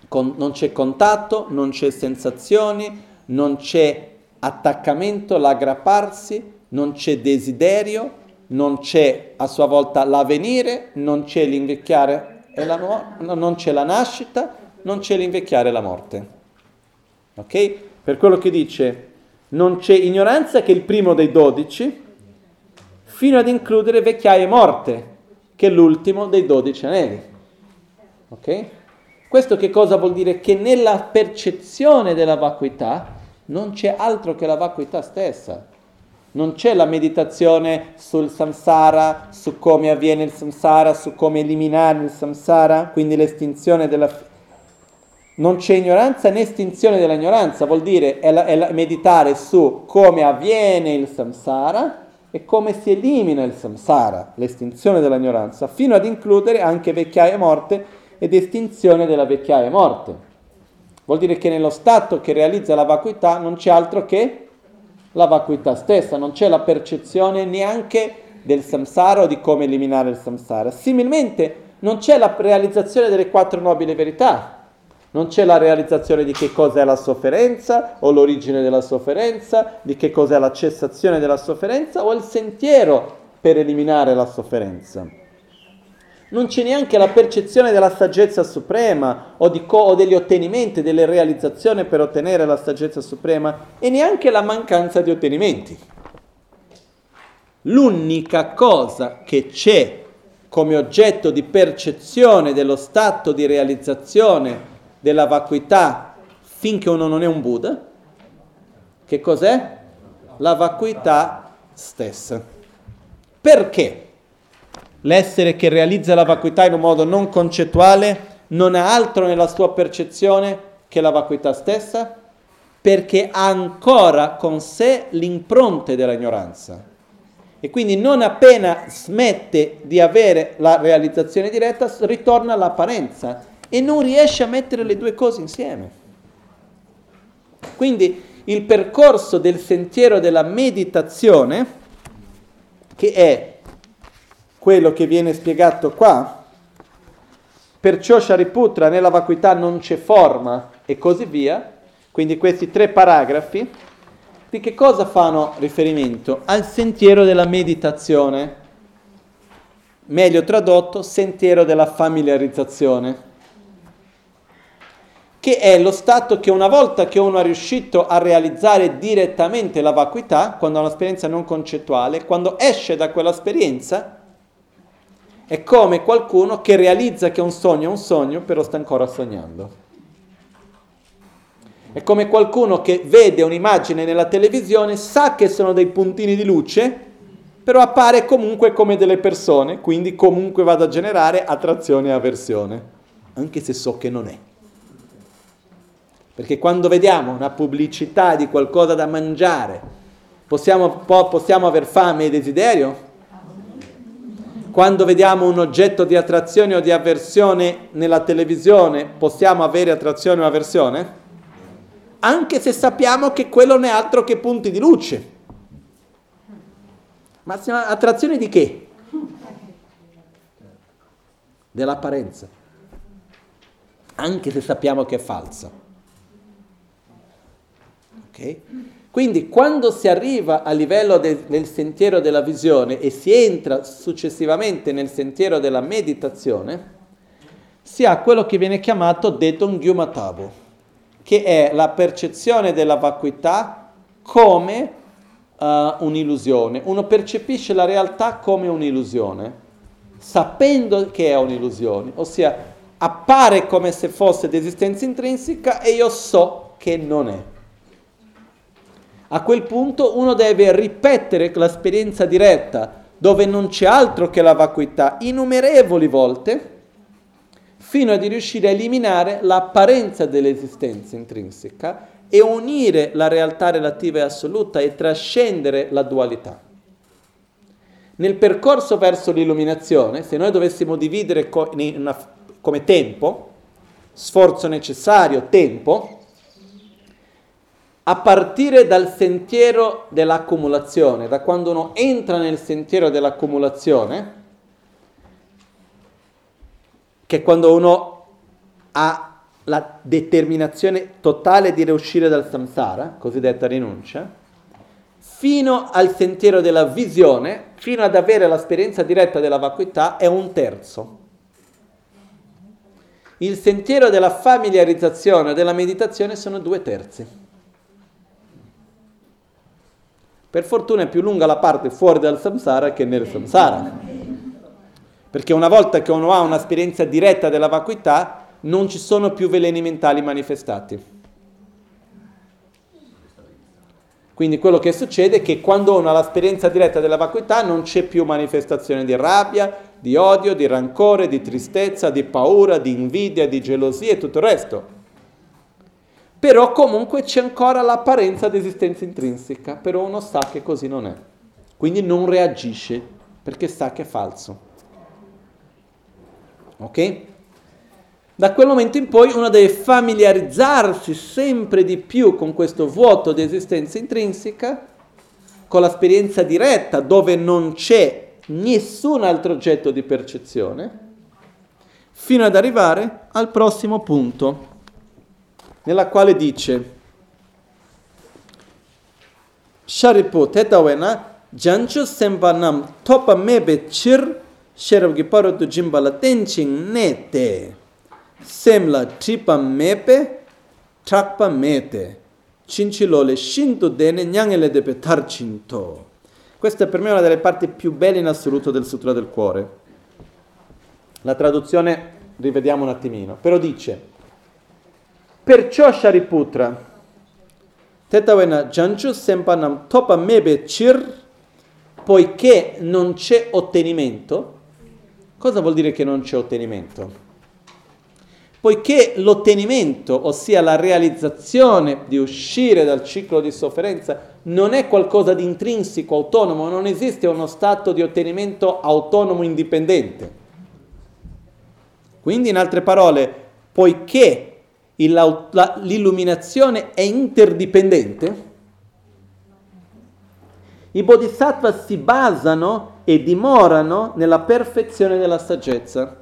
con, non c'è contatto, non c'è sensazioni, non c'è attaccamento, l'aggrapparsi, non c'è desiderio, non c'è a sua volta l'avvenire, non c'è l'invecchiare e la, non c'è la nascita, non c'è l'invecchiare e la morte. Ok? Per quello che dice non c'è ignoranza che è il primo dei dodici, fino ad includere vecchiaia e morte, che è l'ultimo dei dodici anelli. Ok? Questo che cosa vuol dire? Che nella percezione della vacuità non c'è altro che la vacuità stessa. Non c'è la meditazione sul samsara, su come avviene il samsara, su come eliminare il samsara, quindi l'estinzione della, non c'è ignoranza né estinzione dell'ignoranza, vuol dire è, la, è la, meditare su come avviene il samsara e come si elimina il samsara, l'estinzione dell'ignoranza, fino ad includere anche vecchiaia e morte ed estinzione della vecchiaia e morte. Vuol dire che nello stato che realizza la vacuità non c'è altro che la vacuità stessa, non c'è la percezione neanche del samsara o di come eliminare il samsara. Similmente non c'è la realizzazione delle quattro nobili verità, non c'è la realizzazione di che cos'è la sofferenza o l'origine della sofferenza, di che cos'è la cessazione della sofferenza o il sentiero per eliminare la sofferenza. Non c'è neanche la percezione della saggezza suprema o, co- o degli ottenimenti, delle realizzazioni per ottenere la saggezza suprema e neanche la mancanza di ottenimenti. L'unica cosa che c'è come oggetto di percezione dello stato di realizzazione della vacuità finché uno non è un Buddha, che cos'è? La vacuità stessa. Perché? L'essere che realizza la vacuità in un modo non concettuale non ha altro nella sua percezione che la vacuità stessa? Perché ha ancora con sé l'impronte dell'ignoranza. E quindi non appena smette di avere la realizzazione diretta, ritorna all'apparenza e non riesce a mettere le due cose insieme. Quindi il percorso del sentiero della meditazione, che è quello che viene spiegato qua, perciò Shariputra nella vacuità non c'è forma e così via, quindi questi tre paragrafi, di che cosa fanno riferimento? Al sentiero della meditazione, meglio tradotto, sentiero della familiarizzazione che è lo stato che una volta che uno è riuscito a realizzare direttamente la vacuità, quando ha un'esperienza non concettuale, quando esce da quell'esperienza, è come qualcuno che realizza che un sogno è un sogno, però sta ancora sognando. È come qualcuno che vede un'immagine nella televisione, sa che sono dei puntini di luce, però appare comunque come delle persone, quindi comunque vado a generare attrazione e avversione, anche se so che non è. Perché quando vediamo una pubblicità di qualcosa da mangiare, possiamo, possiamo aver fame e desiderio? Quando vediamo un oggetto di attrazione o di avversione nella televisione, possiamo avere attrazione o avversione? Anche se sappiamo che quello non è altro che punti di luce. Ma attrazione di che? Dell'apparenza. Anche se sappiamo che è falsa. Okay? Quindi quando si arriva a livello de, del sentiero della visione e si entra successivamente nel sentiero della meditazione, si ha quello che viene chiamato Deton Gyumatabu, che è la percezione della vacuità come uh, un'illusione. Uno percepisce la realtà come un'illusione, sapendo che è un'illusione, ossia appare come se fosse di esistenza intrinseca e io so che non è. A quel punto uno deve ripetere l'esperienza diretta dove non c'è altro che la vacuità innumerevoli volte fino a riuscire a eliminare l'apparenza dell'esistenza intrinseca e unire la realtà relativa e assoluta e trascendere la dualità. Nel percorso verso l'illuminazione, se noi dovessimo dividere co- una, come tempo, sforzo necessario, tempo, a partire dal sentiero dell'accumulazione, da quando uno entra nel sentiero dell'accumulazione, che quando uno ha la determinazione totale di riuscire dal samsara, cosiddetta rinuncia, fino al sentiero della visione, fino ad avere l'esperienza diretta della vacuità, è un terzo. Il sentiero della familiarizzazione, della meditazione sono due terzi. Per fortuna è più lunga la parte fuori dal samsara che nel samsara. Perché una volta che uno ha un'esperienza diretta della vacuità, non ci sono più veleni mentali manifestati. Quindi quello che succede è che quando uno ha l'esperienza diretta della vacuità non c'è più manifestazione di rabbia, di odio, di rancore, di tristezza, di paura, di invidia, di gelosia e tutto il resto. Però comunque c'è ancora l'apparenza di esistenza intrinseca, però uno sa che così non è. Quindi non reagisce perché sa che è falso. Ok? Da quel momento in poi uno deve familiarizzarsi sempre di più con questo vuoto di esistenza intrinseca, con l'esperienza diretta dove non c'è nessun altro oggetto di percezione, fino ad arrivare al prossimo punto, nella quale dice Shariput etawena janchu sempanam topa mebe chir sherab gi paro tu jimbala tenching ne semla tripa mepe trakpa mete. Cincilole shinto dene nyangele depe tarcinto questa è per me una delle parti più belle in assoluto del Sutra del Cuore. La traduzione rivediamo un attimino. Però dice perciò Shariputra Tetavena Janchu Sempanam Topa Mebe Chir poiché non c'è ottenimento Cosa vuol dire che non c'è ottenimento? Poiché l'ottenimento, ossia la realizzazione di uscire dal ciclo di sofferenza, non è qualcosa di intrinseco, autonomo, non esiste uno stato di ottenimento autonomo indipendente. Quindi, in altre parole, poiché l'illuminazione è interdipendente, i bodhisattva si basano e dimorano nella perfezione della saggezza.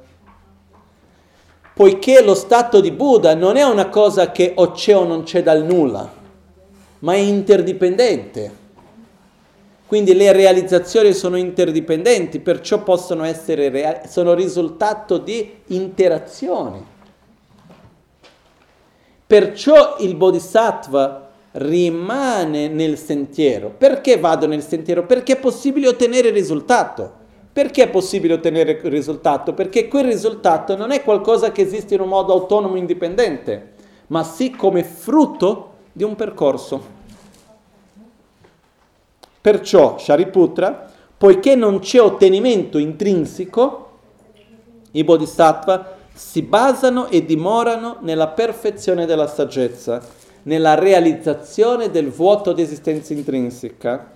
Poiché lo stato di Buddha non è una cosa che o c'è o non c'è dal nulla, ma è interdipendente. Quindi le realizzazioni sono interdipendenti, perciò possono essere rea- sono risultato di interazioni. Perciò il bodhisattva rimane nel sentiero. Perché vado nel sentiero? Perché è possibile ottenere risultato. Perché è possibile ottenere risultato? Perché quel risultato non è qualcosa che esiste in un modo autonomo e indipendente, ma sì come frutto di un percorso. Perciò, Shariputra, poiché non c'è ottenimento intrinseco, i bodhisattva si basano e dimorano nella perfezione della saggezza nella realizzazione del vuoto di esistenza intrinseca.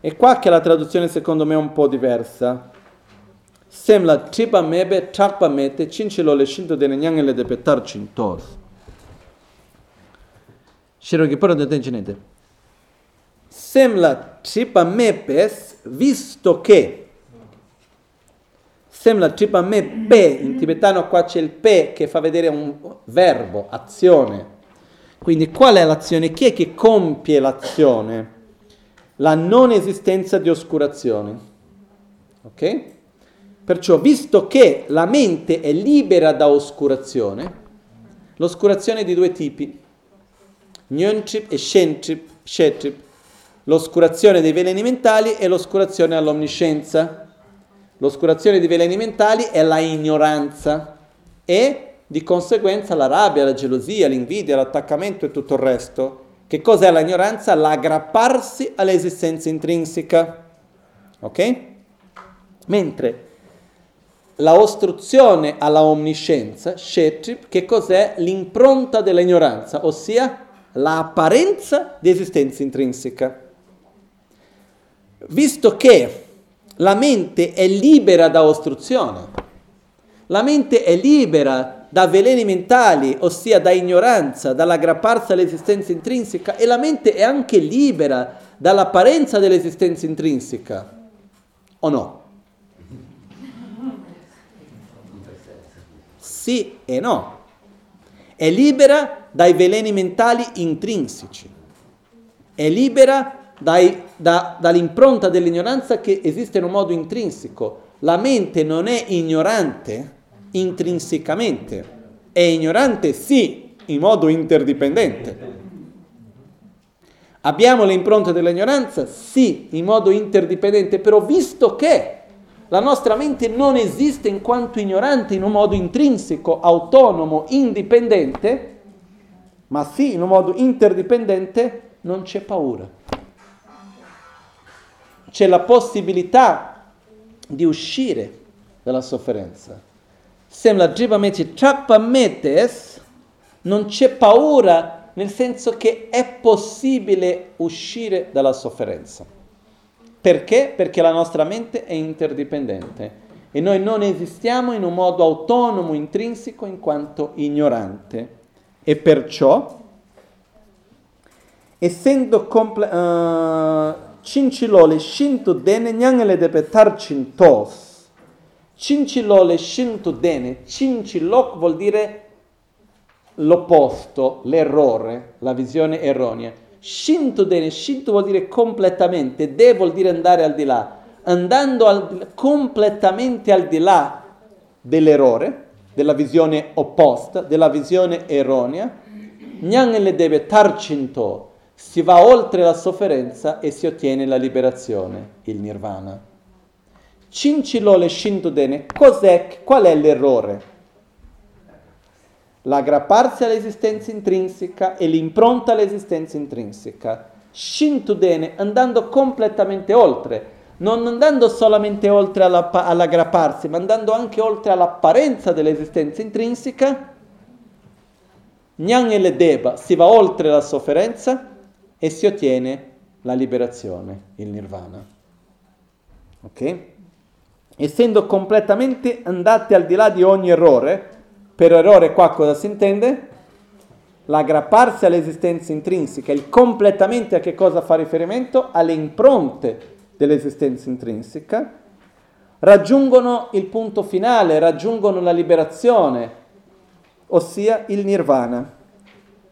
E qua che la traduzione secondo me è un po' diversa. Semla tripa mebe trakpa mete cincelo le scinto de nenyangele de petar cintos. Shiro che poi non niente. Semla tripa mepes visto che Semla me pe, in tibetano qua c'è il pe che fa vedere un verbo, azione. Quindi qual è l'azione? Chi è che compie l'azione? La non esistenza di oscurazioni. Ok? Perciò, visto che la mente è libera da oscurazione, l'oscurazione è di due tipi, Nyontrip e Shetrip, l'oscurazione dei veleni mentali e l'oscurazione all'omniscienza. L'oscurazione dei veleni mentali è la ignoranza e di conseguenza la rabbia, la gelosia, l'invidia, l'attaccamento e tutto il resto. Che cos'è l'ignoranza? L'aggrapparsi all'esistenza intrinseca. Ok? Mentre la ostruzione alla omniscienza, Shetrip, che cos'è? L'impronta dell'ignoranza, ossia l'apparenza di esistenza intrinseca. Visto che la mente è libera da ostruzione, la mente è libera da veleni mentali, ossia da ignoranza, dall'aggrapparsi all'esistenza intrinseca, e la mente è anche libera dall'apparenza dell'esistenza intrinseca, o no? Sì e no. È libera dai veleni mentali intrinseci. È libera dai, da, dall'impronta dell'ignoranza che esiste in un modo intrinseco. La mente non è ignorante intrinsecamente, è ignorante sì in modo interdipendente. Abbiamo le impronte dell'ignoranza? Sì, in modo interdipendente, però visto che la nostra mente non esiste in quanto ignorante in un modo intrinseco, autonomo, indipendente, ma sì in un modo interdipendente, non c'è paura. C'è la possibilità di uscire dalla sofferenza. Sembra Jivameti Trappametes, non c'è paura nel senso che è possibile uscire dalla sofferenza. Perché? Perché la nostra mente è interdipendente e noi non esistiamo in un modo autonomo, intrinseco, in quanto ignorante. E perciò, essendo comple- uh, cincilole shinto dene nyangele debe tarcintos. Cincilole shinto dene, cincilok vuol dire l'opposto, l'errore, la visione erronea. Shinto dene, shinto vuol dire completamente, de vuol dire andare al di là. Andando al, completamente al di là dell'errore, della visione opposta, della visione erronea, Nyang le deve tarcinto, si va oltre la sofferenza e si ottiene la liberazione, il nirvana. Cincilo le shinto dene, cos'è, qual è l'errore? l'aggrapparsi all'esistenza intrinseca e l'impronta all'esistenza intrinseca. Shintudene, andando completamente oltre, non andando solamente oltre alla, all'aggrapparsi, ma andando anche oltre all'apparenza dell'esistenza intrinseca, Nyan e le deba, si va oltre la sofferenza e si ottiene la liberazione, il nirvana. Ok? Essendo completamente andati al di là di ogni errore, per errore qua cosa si intende? L'aggrapparsi all'esistenza intrinseca, il completamente a che cosa fa riferimento? Alle impronte dell'esistenza intrinseca, raggiungono il punto finale, raggiungono la liberazione, ossia il nirvana,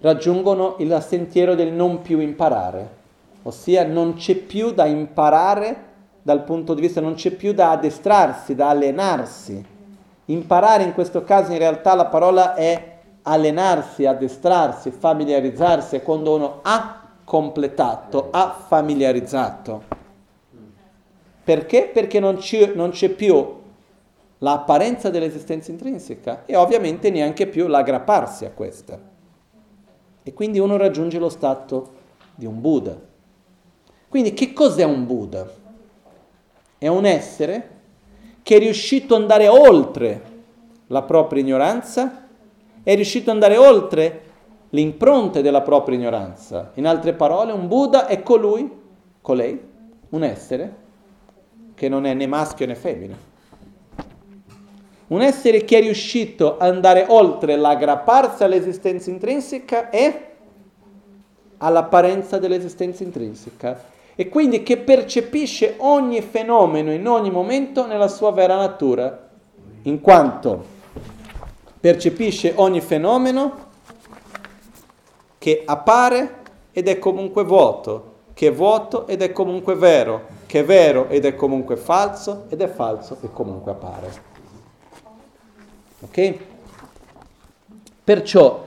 raggiungono il sentiero del non più imparare, ossia non c'è più da imparare dal punto di vista, non c'è più da addestrarsi, da allenarsi Imparare in questo caso in realtà la parola è allenarsi, addestrarsi, familiarizzarsi, quando uno ha completato, ha familiarizzato. Perché? Perché non, ci, non c'è più l'apparenza dell'esistenza intrinseca e ovviamente neanche più l'aggrapparsi a questa. E quindi uno raggiunge lo stato di un Buddha. Quindi che cos'è un Buddha? È un essere che è riuscito ad andare oltre la propria ignoranza, è riuscito ad andare oltre le impronte della propria ignoranza. In altre parole, un Buddha è colui, colei, un essere che non è né maschio né femmina. Un essere che è riuscito ad andare oltre l'aggrapparsi all'esistenza intrinseca e all'apparenza dell'esistenza intrinseca e quindi che percepisce ogni fenomeno in ogni momento nella sua vera natura, in quanto percepisce ogni fenomeno che appare ed è comunque vuoto, che è vuoto ed è comunque vero, che è vero ed è comunque falso ed è falso e comunque appare. Ok? Perciò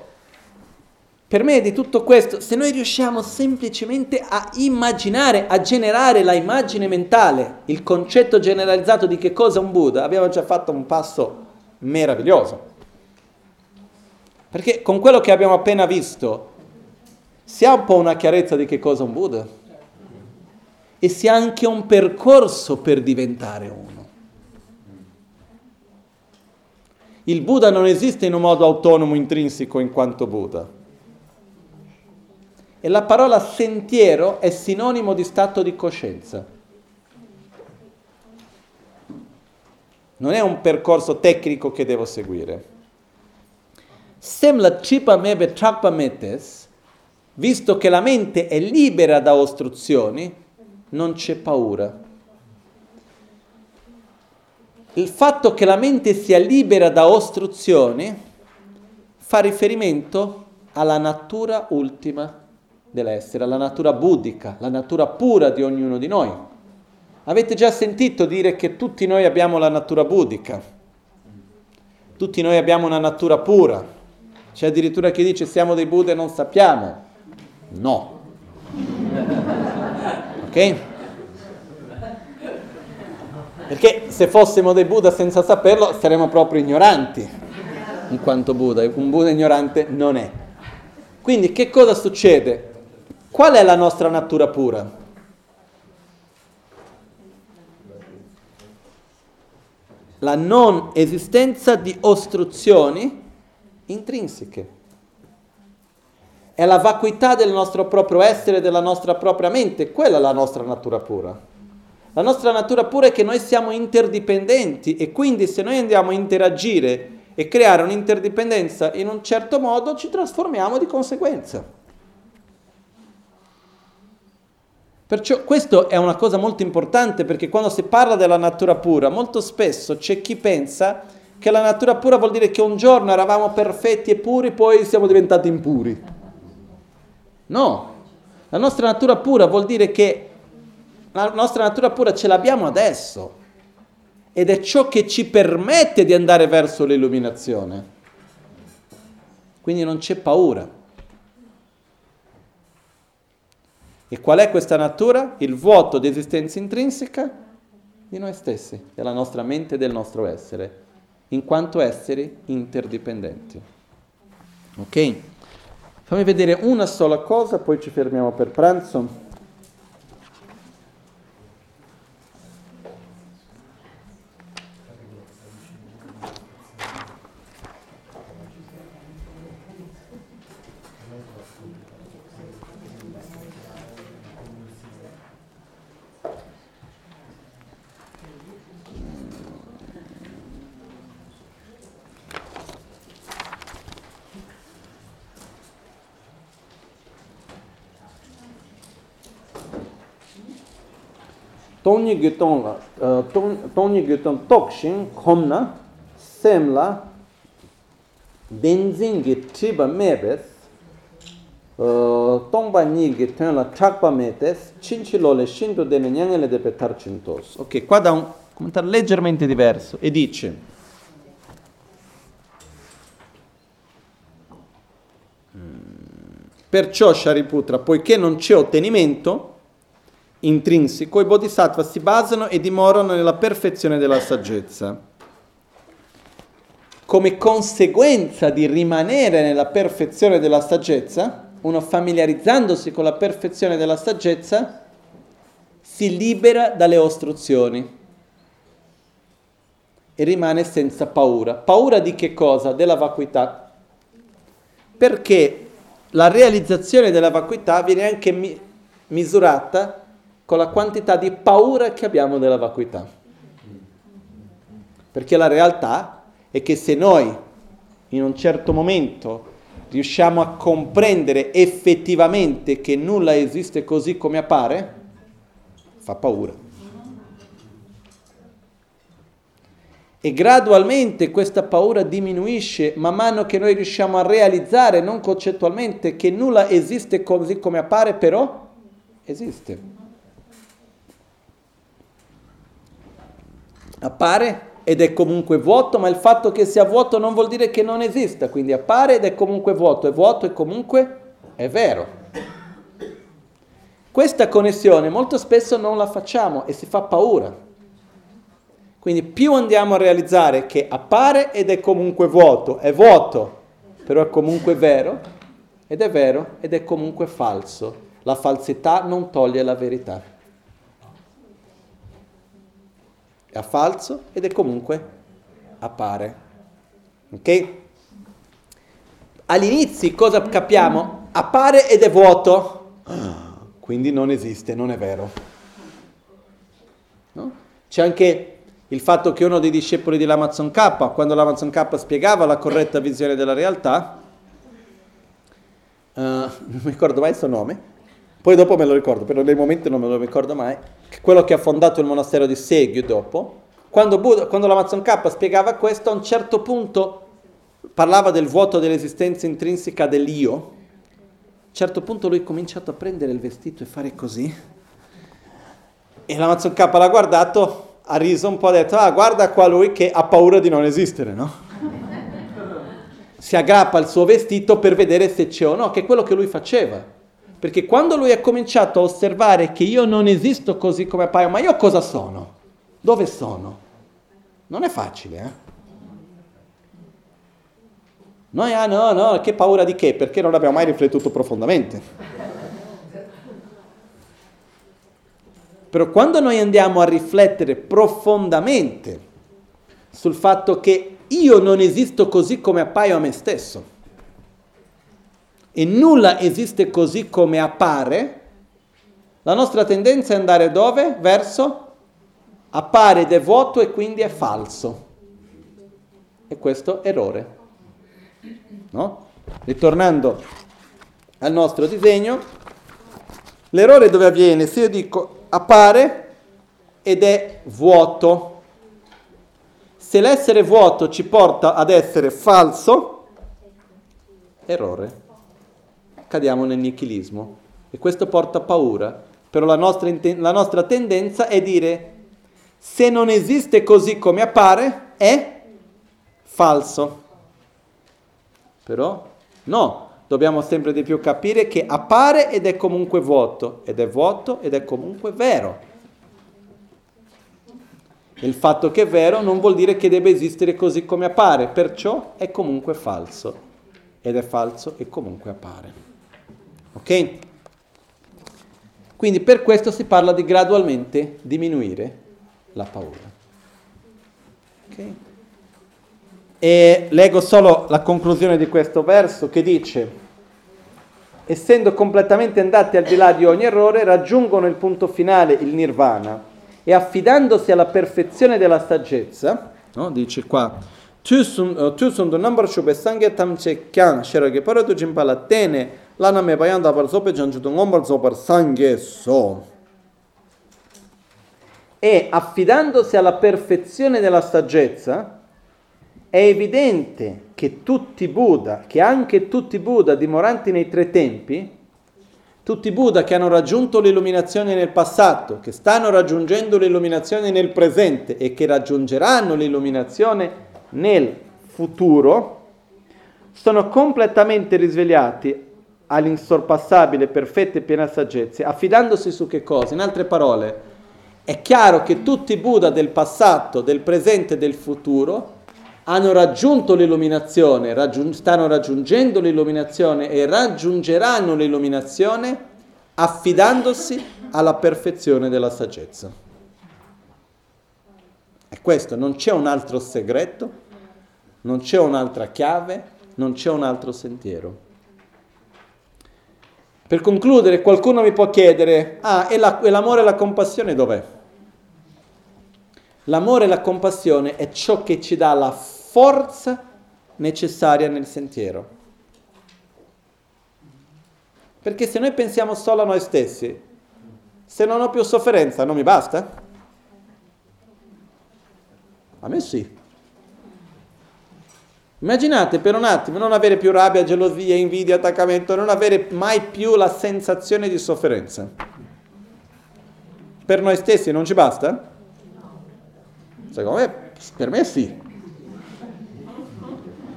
per me di tutto questo, se noi riusciamo semplicemente a immaginare, a generare la immagine mentale, il concetto generalizzato di che cosa è un Buddha, abbiamo già fatto un passo meraviglioso. Perché con quello che abbiamo appena visto, si ha un po' una chiarezza di che cosa è un Buddha e si ha anche un percorso per diventare uno. Il Buddha non esiste in un modo autonomo, intrinseco in quanto Buddha. E la parola sentiero è sinonimo di stato di coscienza. Non è un percorso tecnico che devo seguire. Semla cipa mebe trappa metes, visto che la mente è libera da ostruzioni, non c'è paura il fatto che la mente sia libera da ostruzioni fa riferimento alla natura ultima dell'essere, alla natura buddhica, la natura pura di ognuno di noi. Avete già sentito dire che tutti noi abbiamo la natura buddhica, tutti noi abbiamo una natura pura. C'è addirittura chi dice siamo dei Buddha e non sappiamo. No. Ok? Perché se fossimo dei Buddha senza saperlo saremmo proprio ignoranti, in quanto Buddha. Un Buddha ignorante non è. Quindi che cosa succede? Qual è la nostra natura pura? La non esistenza di ostruzioni intrinseche. È la vacuità del nostro proprio essere, della nostra propria mente, quella è la nostra natura pura. La nostra natura pura è che noi siamo interdipendenti e quindi se noi andiamo a interagire e creare un'interdipendenza in un certo modo ci trasformiamo di conseguenza. Perciò questo è una cosa molto importante perché quando si parla della natura pura, molto spesso c'è chi pensa che la natura pura vuol dire che un giorno eravamo perfetti e puri, poi siamo diventati impuri. No, la nostra natura pura vuol dire che la nostra natura pura ce l'abbiamo adesso ed è ciò che ci permette di andare verso l'illuminazione. Quindi non c'è paura. E qual è questa natura? Il vuoto di esistenza intrinseca di noi stessi, della nostra mente e del nostro essere, in quanto esseri interdipendenti. Ok? Fammi vedere una sola cosa, poi ci fermiamo per pranzo. Tōnyi gyutōng la, tōnyi gyutōng tōkshin khomna sem la benzin gi triba mebes tōngba nyi gi tōng la chakpa metes cinci lo le shinto dene nyangele de petar cintos ok, qua da un commentario leggermente diverso e dice perciò Shariputra poiché non c'è ottenimento intrinseco, i bodhisattva si basano e dimorano nella perfezione della saggezza. Come conseguenza di rimanere nella perfezione della saggezza, uno familiarizzandosi con la perfezione della saggezza, si libera dalle ostruzioni e rimane senza paura. Paura di che cosa? Della vacuità. Perché la realizzazione della vacuità viene anche mi- misurata con la quantità di paura che abbiamo della vacuità. Perché la realtà è che se noi in un certo momento riusciamo a comprendere effettivamente che nulla esiste così come appare, fa paura. E gradualmente questa paura diminuisce man mano che noi riusciamo a realizzare, non concettualmente, che nulla esiste così come appare, però esiste. Appare ed è comunque vuoto, ma il fatto che sia vuoto non vuol dire che non esista, quindi appare ed è comunque vuoto, è vuoto e comunque è vero. Questa connessione molto spesso non la facciamo e si fa paura. Quindi più andiamo a realizzare che appare ed è comunque vuoto, è vuoto, però è comunque vero, ed è vero ed è comunque falso. La falsità non toglie la verità. È falso ed è comunque appare. Ok? All'inizio cosa capiamo? Appare ed è vuoto. Quindi non esiste, non è vero. No? C'è anche il fatto che uno dei discepoli dell'Amazon K, quando l'Amazon K spiegava la corretta visione della realtà, uh, non mi ricordo mai il suo nome, poi dopo me lo ricordo, però nel momento non me lo ricordo mai, quello che ha fondato il monastero di Segyu dopo, quando, Buddha, quando l'Amazon K spiegava questo, a un certo punto parlava del vuoto dell'esistenza intrinseca dell'io, a un certo punto lui ha cominciato a prendere il vestito e fare così, e l'Amazon K l'ha guardato ha riso un po' ha detto, ah guarda qua lui che ha paura di non esistere, no? Si aggrappa al suo vestito per vedere se c'è o no, che è quello che lui faceva. Perché quando lui ha cominciato a osservare che io non esisto così come appaio, ma io cosa sono? Dove sono? Non è facile, eh? Noi, ah no, no, che paura di che? Perché non abbiamo mai riflettuto profondamente. Però quando noi andiamo a riflettere profondamente sul fatto che io non esisto così come appaio a me stesso e nulla esiste così come appare, la nostra tendenza è andare dove? Verso appare ed è vuoto e quindi è falso. E questo errore. No? Ritornando al nostro disegno, l'errore dove avviene? Se io dico appare ed è vuoto. Se l'essere vuoto ci porta ad essere falso, errore. Cadiamo nel nichilismo e questo porta paura. Però la nostra, la nostra tendenza è dire se non esiste così come appare, è falso. Però no, dobbiamo sempre di più capire che appare ed è comunque vuoto, ed è vuoto ed è comunque vero. Il fatto che è vero non vuol dire che debba esistere così come appare, perciò è comunque falso, ed è falso e comunque appare. Ok? Quindi per questo si parla di gradualmente diminuire la paura. Ok? E leggo solo la conclusione di questo verso che dice, essendo completamente andati al di là di ogni errore, raggiungono il punto finale, il nirvana, e affidandosi alla perfezione della saggezza, no? dice qua, tu sun number shube sangye tamche kyang shirage paradu jimpala tene lana me bayan dabar sope janjudu ngombar sopar sangye so. E affidandosi alla perfezione della saggezza, è evidente che tutti Buddha, che anche tutti Buddha dimoranti nei tre tempi, tutti i Buddha che hanno raggiunto l'illuminazione nel passato, che stanno raggiungendo l'illuminazione nel presente e che raggiungeranno l'illuminazione nel futuro, sono completamente risvegliati all'insorpassabile, perfetta e piena saggezza, affidandosi su che cosa? In altre parole, è chiaro che tutti i Buddha del passato, del presente e del futuro hanno raggiunto l'illuminazione, raggiung- stanno raggiungendo l'illuminazione e raggiungeranno l'illuminazione affidandosi alla perfezione della saggezza. E questo, non c'è un altro segreto, non c'è un'altra chiave, non c'è un altro sentiero. Per concludere, qualcuno mi può chiedere, ah, e, la, e l'amore e la compassione dov'è? L'amore e la compassione è ciò che ci dà la forza necessaria nel sentiero. Perché se noi pensiamo solo a noi stessi, se non ho più sofferenza non mi basta? A me sì. Immaginate per un attimo non avere più rabbia, gelosia, invidia, attaccamento, non avere mai più la sensazione di sofferenza. Per noi stessi non ci basta? Secondo me, per me sì.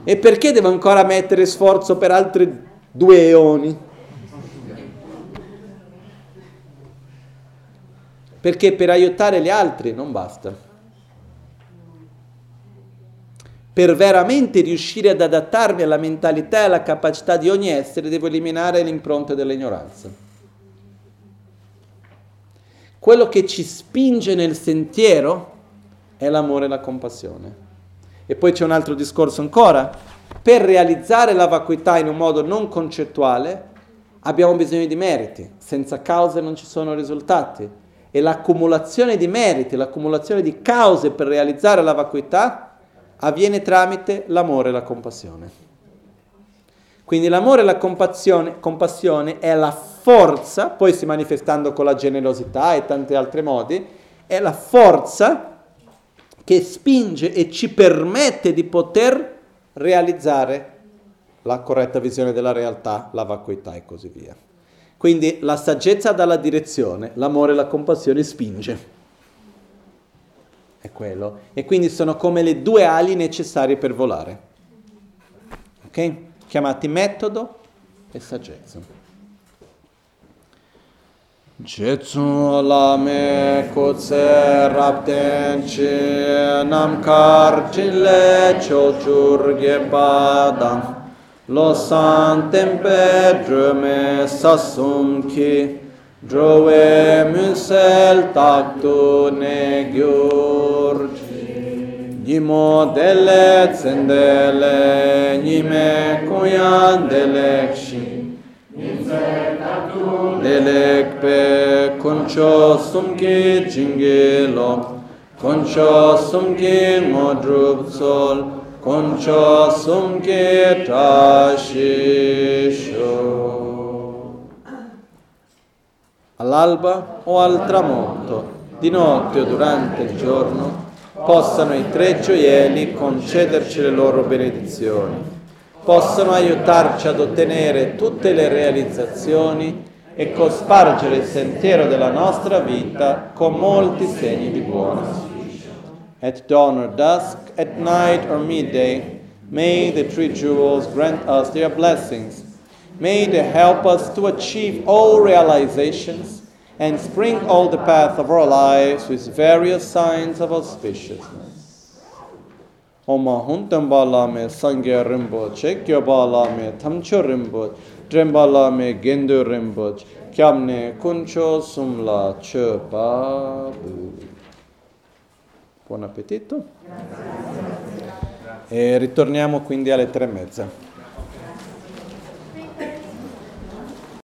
E perché devo ancora mettere sforzo per altri due eoni? Perché per aiutare gli altri non basta. Per veramente riuscire ad adattarmi alla mentalità e alla capacità di ogni essere, devo eliminare l'impronta dell'ignoranza. Quello che ci spinge nel sentiero è l'amore e la compassione. E poi c'è un altro discorso ancora. Per realizzare la vacuità in un modo non concettuale abbiamo bisogno di meriti. Senza cause non ci sono risultati. E l'accumulazione di meriti, l'accumulazione di cause per realizzare la vacuità avviene tramite l'amore e la compassione. Quindi l'amore e la compassione, compassione è la forza, poi si manifestando con la generosità e tanti altri modi, è la forza che spinge e ci permette di poter realizzare la corretta visione della realtà, la vacuità e così via. Quindi la saggezza dà la direzione, l'amore e la compassione spinge. Quello. E quindi sono come le due ali necessarie per volare. Ok? Chiamati metodo e saggezza. Jetsu lame kutse rapten chi namkar chile chochur ge padam lo san tempe drume sasum ki Drove mysel taktu ne gyurj. Nimo dele tsendele, nime koyan delekşi. Delek pe konço sumki cingilok, konço sumki modrup sol, konço sumki taşişok. All'alba o al tramonto, di notte o durante il giorno, possano i tre gioielli concederci le loro benedizioni possono aiutarci ad ottenere tutte le realizzazioni e cospargere il sentiero della nostra vita con molti segni di buono. At dawn or dusk, at night or midday, may the three jewels grant us their blessings. May they help us to achieve all realizations and sprinkle all the path of our lives with various signs of auspiciousness. Oma huntam bala me sangya rinpoche, kyo bala me tamcho rinpoche, drem bala me gendo rinpoche, chiamne kuncho sumla che babu. Buon appetito. E ritorniamo quindi alle tre e mezza.